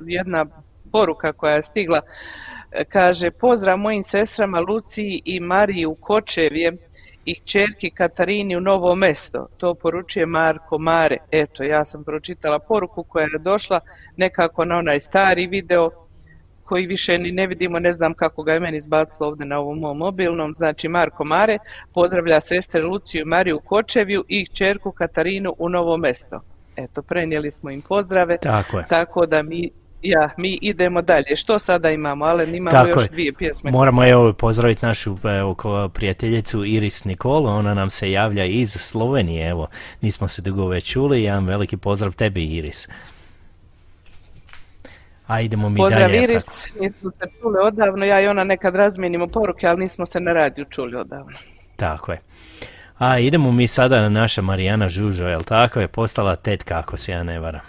jedna poruka koja je stigla Kaže, pozdrav mojim sestrama Luciji i Mariji u Kočevje i čerki Katarini u Novo mesto. To poručuje Marko Mare. Eto, ja sam pročitala poruku koja je došla nekako na onaj stari video koji više ni ne vidimo, ne znam kako ga je meni izbacilo ovdje na ovom mom mobilnom. Znači Marko Mare pozdravlja sestre Luciju i Mariju u Kočevju i čerku Katarinu u Novo mesto. Eto, prenijeli smo im pozdrave. Tako je. Tako da mi ja, mi idemo dalje. Što sada imamo? Ale imamo Tako još je. dvije pjesme. Moramo evo pozdraviti našu evo, prijateljicu Iris Nikolo, ona nam se javlja iz Slovenije, evo, nismo se dugo već čuli, jedan veliki pozdrav tebi Iris. A idemo mi pozdrav dalje. Iris, nismo se čuli odavno, ja i ona nekad razmijenimo poruke, ali nismo se na radiju čuli odavno. Tako je. A idemo mi sada na naša Marijana Žužo, jel tako je postala tetka ako se ja ne varam.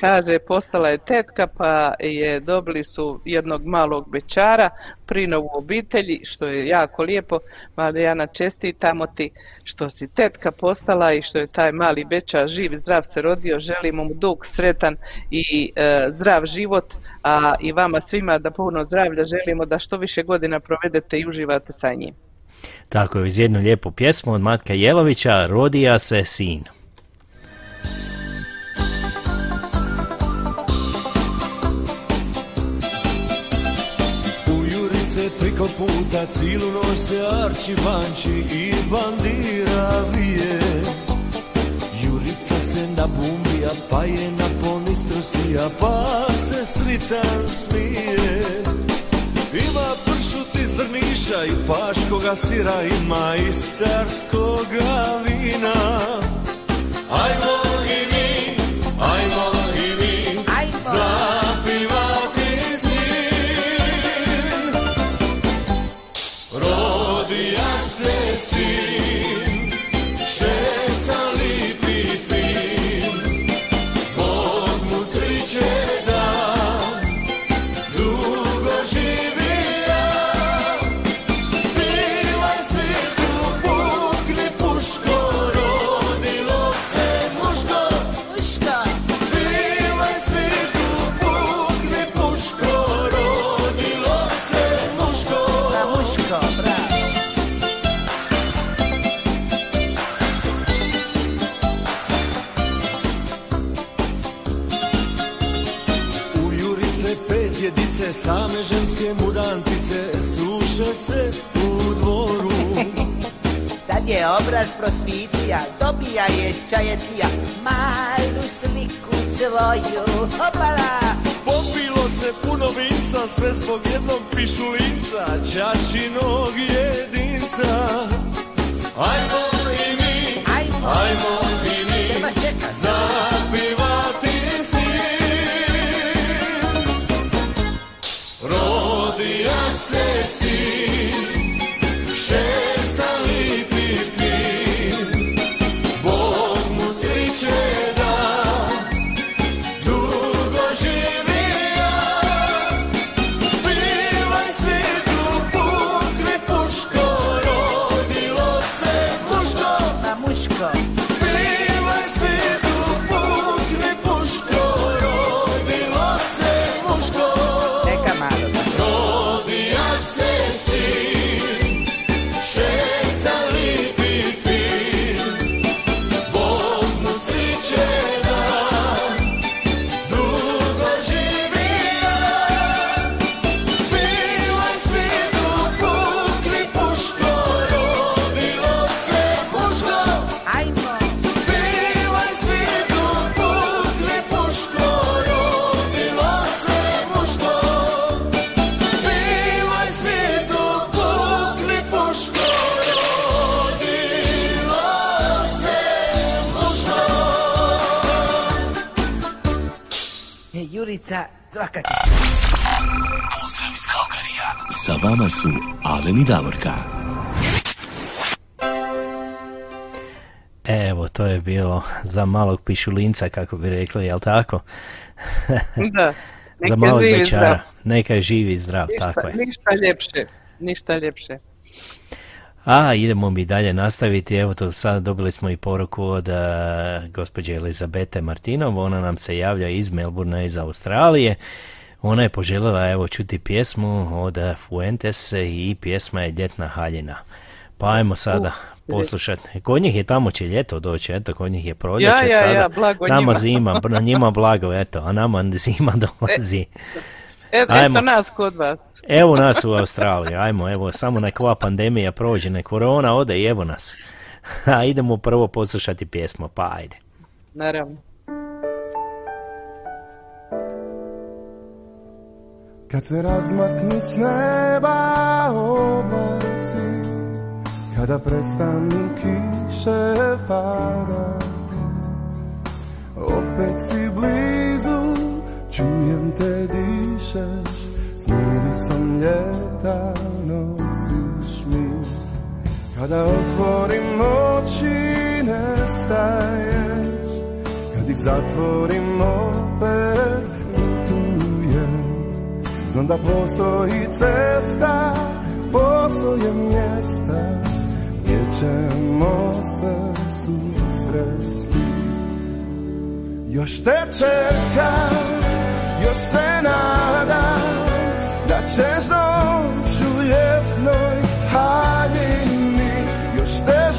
Kaže, postala je tetka pa je dobili su jednog malog bečara, prinovu obitelji, što je jako lijepo. Marijana, čestitamo ti što si tetka postala i što je taj mali bečar živ i zdrav se rodio. Želimo mu dug, sretan i e, zdrav život, a i vama svima da puno zdravlja želimo da što više godina provedete i uživate sa njim. Tako je, iz jednu lijepu pjesmu od Matka Jelovića, Rodija se sin. Priko puta cilu noć se arči banči i bandira vije Jurica se nabumbija pa je na ponistrosija pa se sritan smije. Ima pršut iz drniša i paškoga sira ima i starskoga vina. Ajmo same ženske mudantice suše se u dvoru. Sad je obraz prosvitija, dobija je čajetija Malu sliku svoju, opala. Popilo se puno vinca, sve zbog jednog pišulinca Čačinog jedinca. Ajmo i mi, ajmo, ajmo i mi Jurica, svaka ti. Pozdrav iz Kalkarija. Sa vama su Alen i Davorka. Evo, to je bilo za malog pišulinca, kako bi rekli, jel tako? Da. za Neka malog živi bečara. zdrav. Neka je živi i zdrav, Ništa, tako je. ništa ljepše. Ništa ljepše. A, idemo mi dalje nastaviti. Evo to sad dobili smo i poruku od uh, gospođe Elizabete Martinov. Ona nam se javlja iz Melbourna iz Australije. ona je poželjela evo čuti pjesmu od Fuentes i pjesma je Ljetna haljina. Pa ajmo sada uh, poslušati. Kod njih je tamo će ljeto doći, eto, kod njih je proljeće ja, ja, sada. Ja, blago nama njima. zima, njima blago, eto, a nama zima dolazi. E, eto nas kod vas. Evo nas u Australiji, ajmo, evo, samo nek ova pandemija prođe, nek korona ode i evo nas. A idemo prvo poslušati pjesmu, pa ajde. Naravno. Kad se razmaknu s neba oblaci Kada prestanu kiše padati Opet si blizu, čujem te dišeš S ljeta nosiš mi Kada otvorim oči nestaješ. Kad ih zatvorim opet putujem. Znam da postoji cesta, postoje mjesta Gdje ćemo se susresti. Još te čekam, još se nadam Da ćeš doći u ljetnoj haljini Još te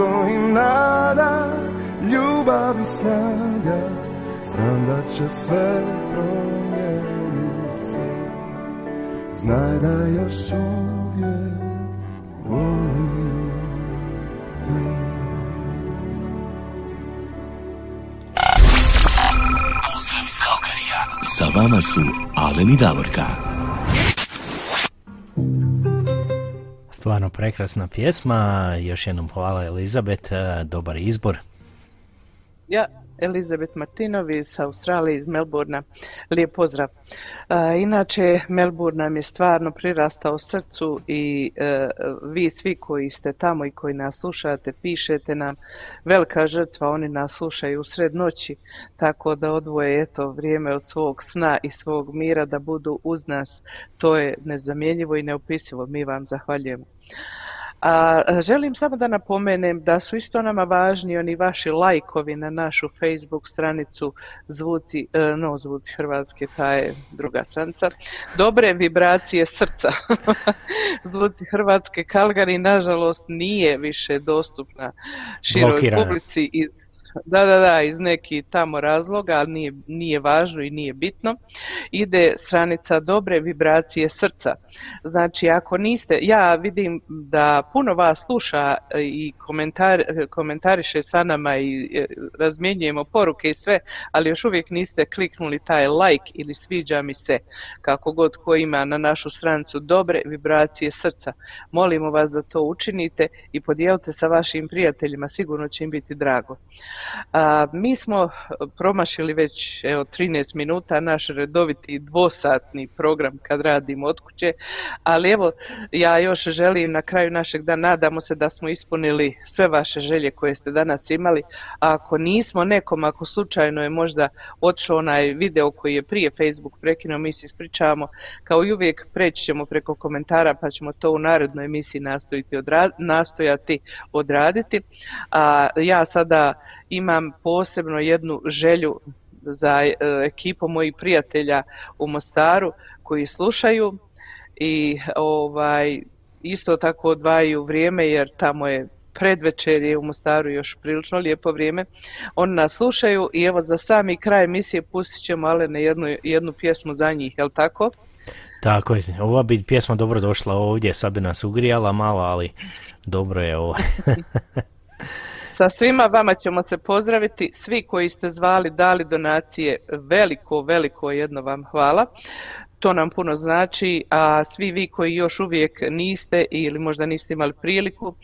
postoji nada, ljubav i snaga Znam da će sve promijeniti Znaj da još uvijek volim te Pozdrav iz Kalkarija. Sa vama su Alen i Davorka. Stvarno prekrasna pjesma, još jednom hvala Elizabet, e, dobar izbor. Ja, Elizabeth Martinov iz Australije, iz Melbourna. Lijep pozdrav. Inače, Melbourne nam je stvarno prirastao srcu i e, vi svi koji ste tamo i koji nas slušate, pišete nam velika žrtva, oni nas slušaju u sred noći, tako da odvoje eto vrijeme od svog sna i svog mira da budu uz nas. To je nezamjenjivo i neopisivo. Mi vam zahvaljujemo. A želim samo da napomenem da su isto nama važni oni vaši lajkovi na našu Facebook stranicu Zvuci, e, no Zvuci Hrvatske, ta je druga stranica, dobre vibracije srca. Zvuci Hrvatske Kalgari nažalost nije više dostupna široj publici iz da, da, da, iz nekih tamo razloga, ali nije, nije važno i nije bitno. Ide stranica dobre vibracije srca. Znači, ako niste, ja vidim da puno vas sluša i komentar, komentariše sa nama i e, razmjenjujemo poruke i sve, ali još uvijek niste kliknuli taj like ili sviđa mi se, kako god ko ima na našu stranicu dobre vibracije srca. Molimo vas da to učinite i podijelite sa vašim prijateljima, sigurno će im biti drago. A, mi smo promašili već evo 13 minuta naš redoviti dvosatni program kad radimo od kuće, ali evo ja još želim na kraju našeg dana, nadamo se da smo ispunili sve vaše želje koje ste danas imali, a ako nismo nekom, ako slučajno je možda otišao onaj video koji je prije Facebook prekinuo, mi se ispričavamo, kao i uvijek preći ćemo preko komentara pa ćemo to u narednoj emisiji nastojati, nastojati odraditi. A ja sada imam posebno jednu želju za e, ekipu mojih prijatelja u Mostaru koji slušaju i ovaj isto tako odvajaju vrijeme jer tamo je predvečer je u Mostaru još prilično lijepo vrijeme. Oni nas slušaju i evo za sami kraj emisije pustit ćemo ale na jednu, jednu pjesmu za njih, jel tako? Tako je, ova bi pjesma dobro došla ovdje, sad bi nas ugrijala malo, ali dobro je ovo. Sa svima vama ćemo se pozdraviti, svi koji ste zvali, dali donacije, veliko, veliko jedno vam hvala. To nam puno znači, a svi vi koji još uvijek niste ili možda niste imali priliku, e,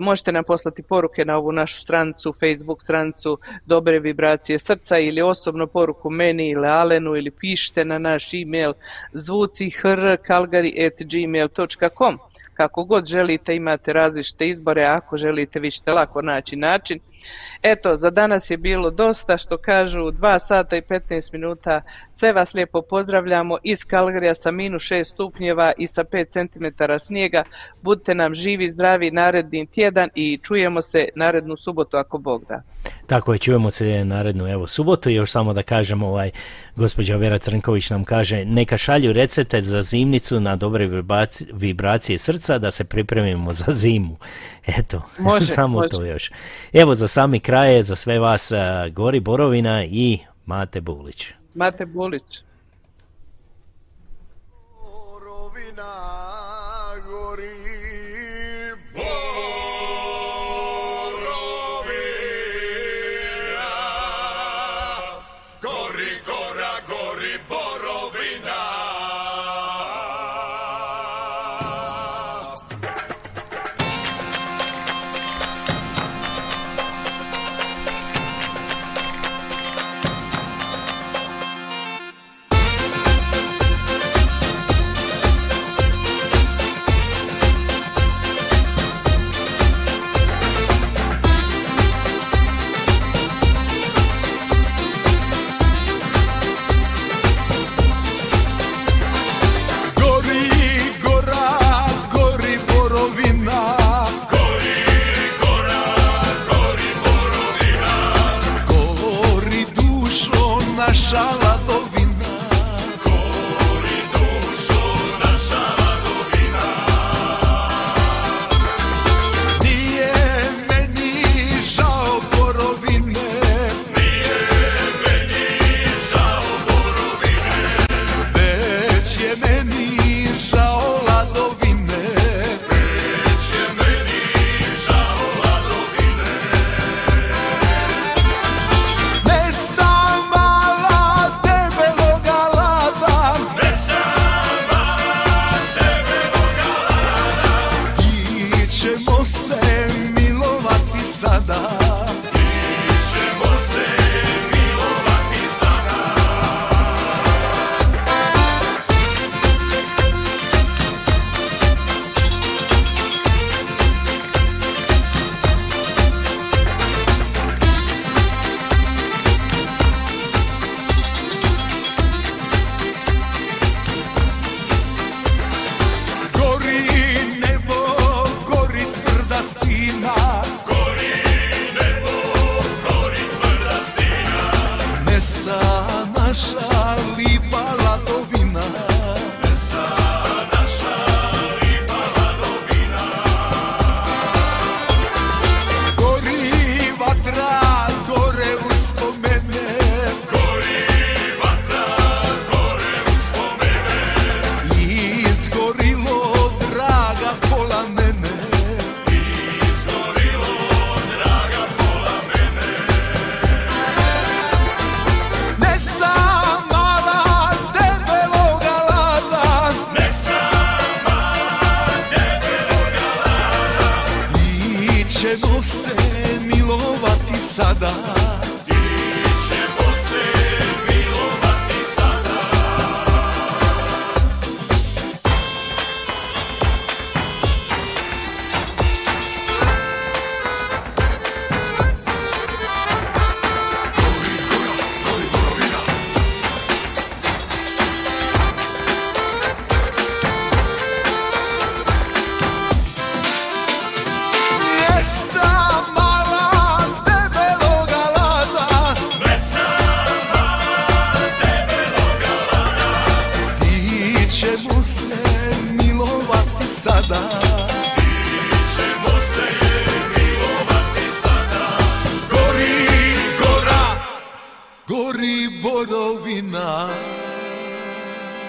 možete nam poslati poruke na ovu našu stranicu, Facebook stranicu Dobre vibracije srca ili osobno poruku meni ili Alenu ili pišite na naš e-mail zvucihrkalgari.gmail.com kako god želite, imate različite izbore, ako želite vi ćete lako naći način. Eto, za danas je bilo dosta, što kažu 2 sata i 15 minuta. Sve vas lijepo pozdravljamo iz Kalgarija sa minus 6 stupnjeva i sa 5 cm snijega. Budite nam živi, zdravi naredni tjedan i čujemo se narednu subotu ako Bog da. Tako je, čujemo se narednu evo subotu. Još samo da kažem, ovaj, gospođa Vera Crnković nam kaže neka šalju recepte za zimnicu na dobre vibracije srca da se pripremimo za zimu. Eto, može, samo to još. Evo za sami kraj za sve vas Gori Borovina i Mate Bulić. Mate Bulić.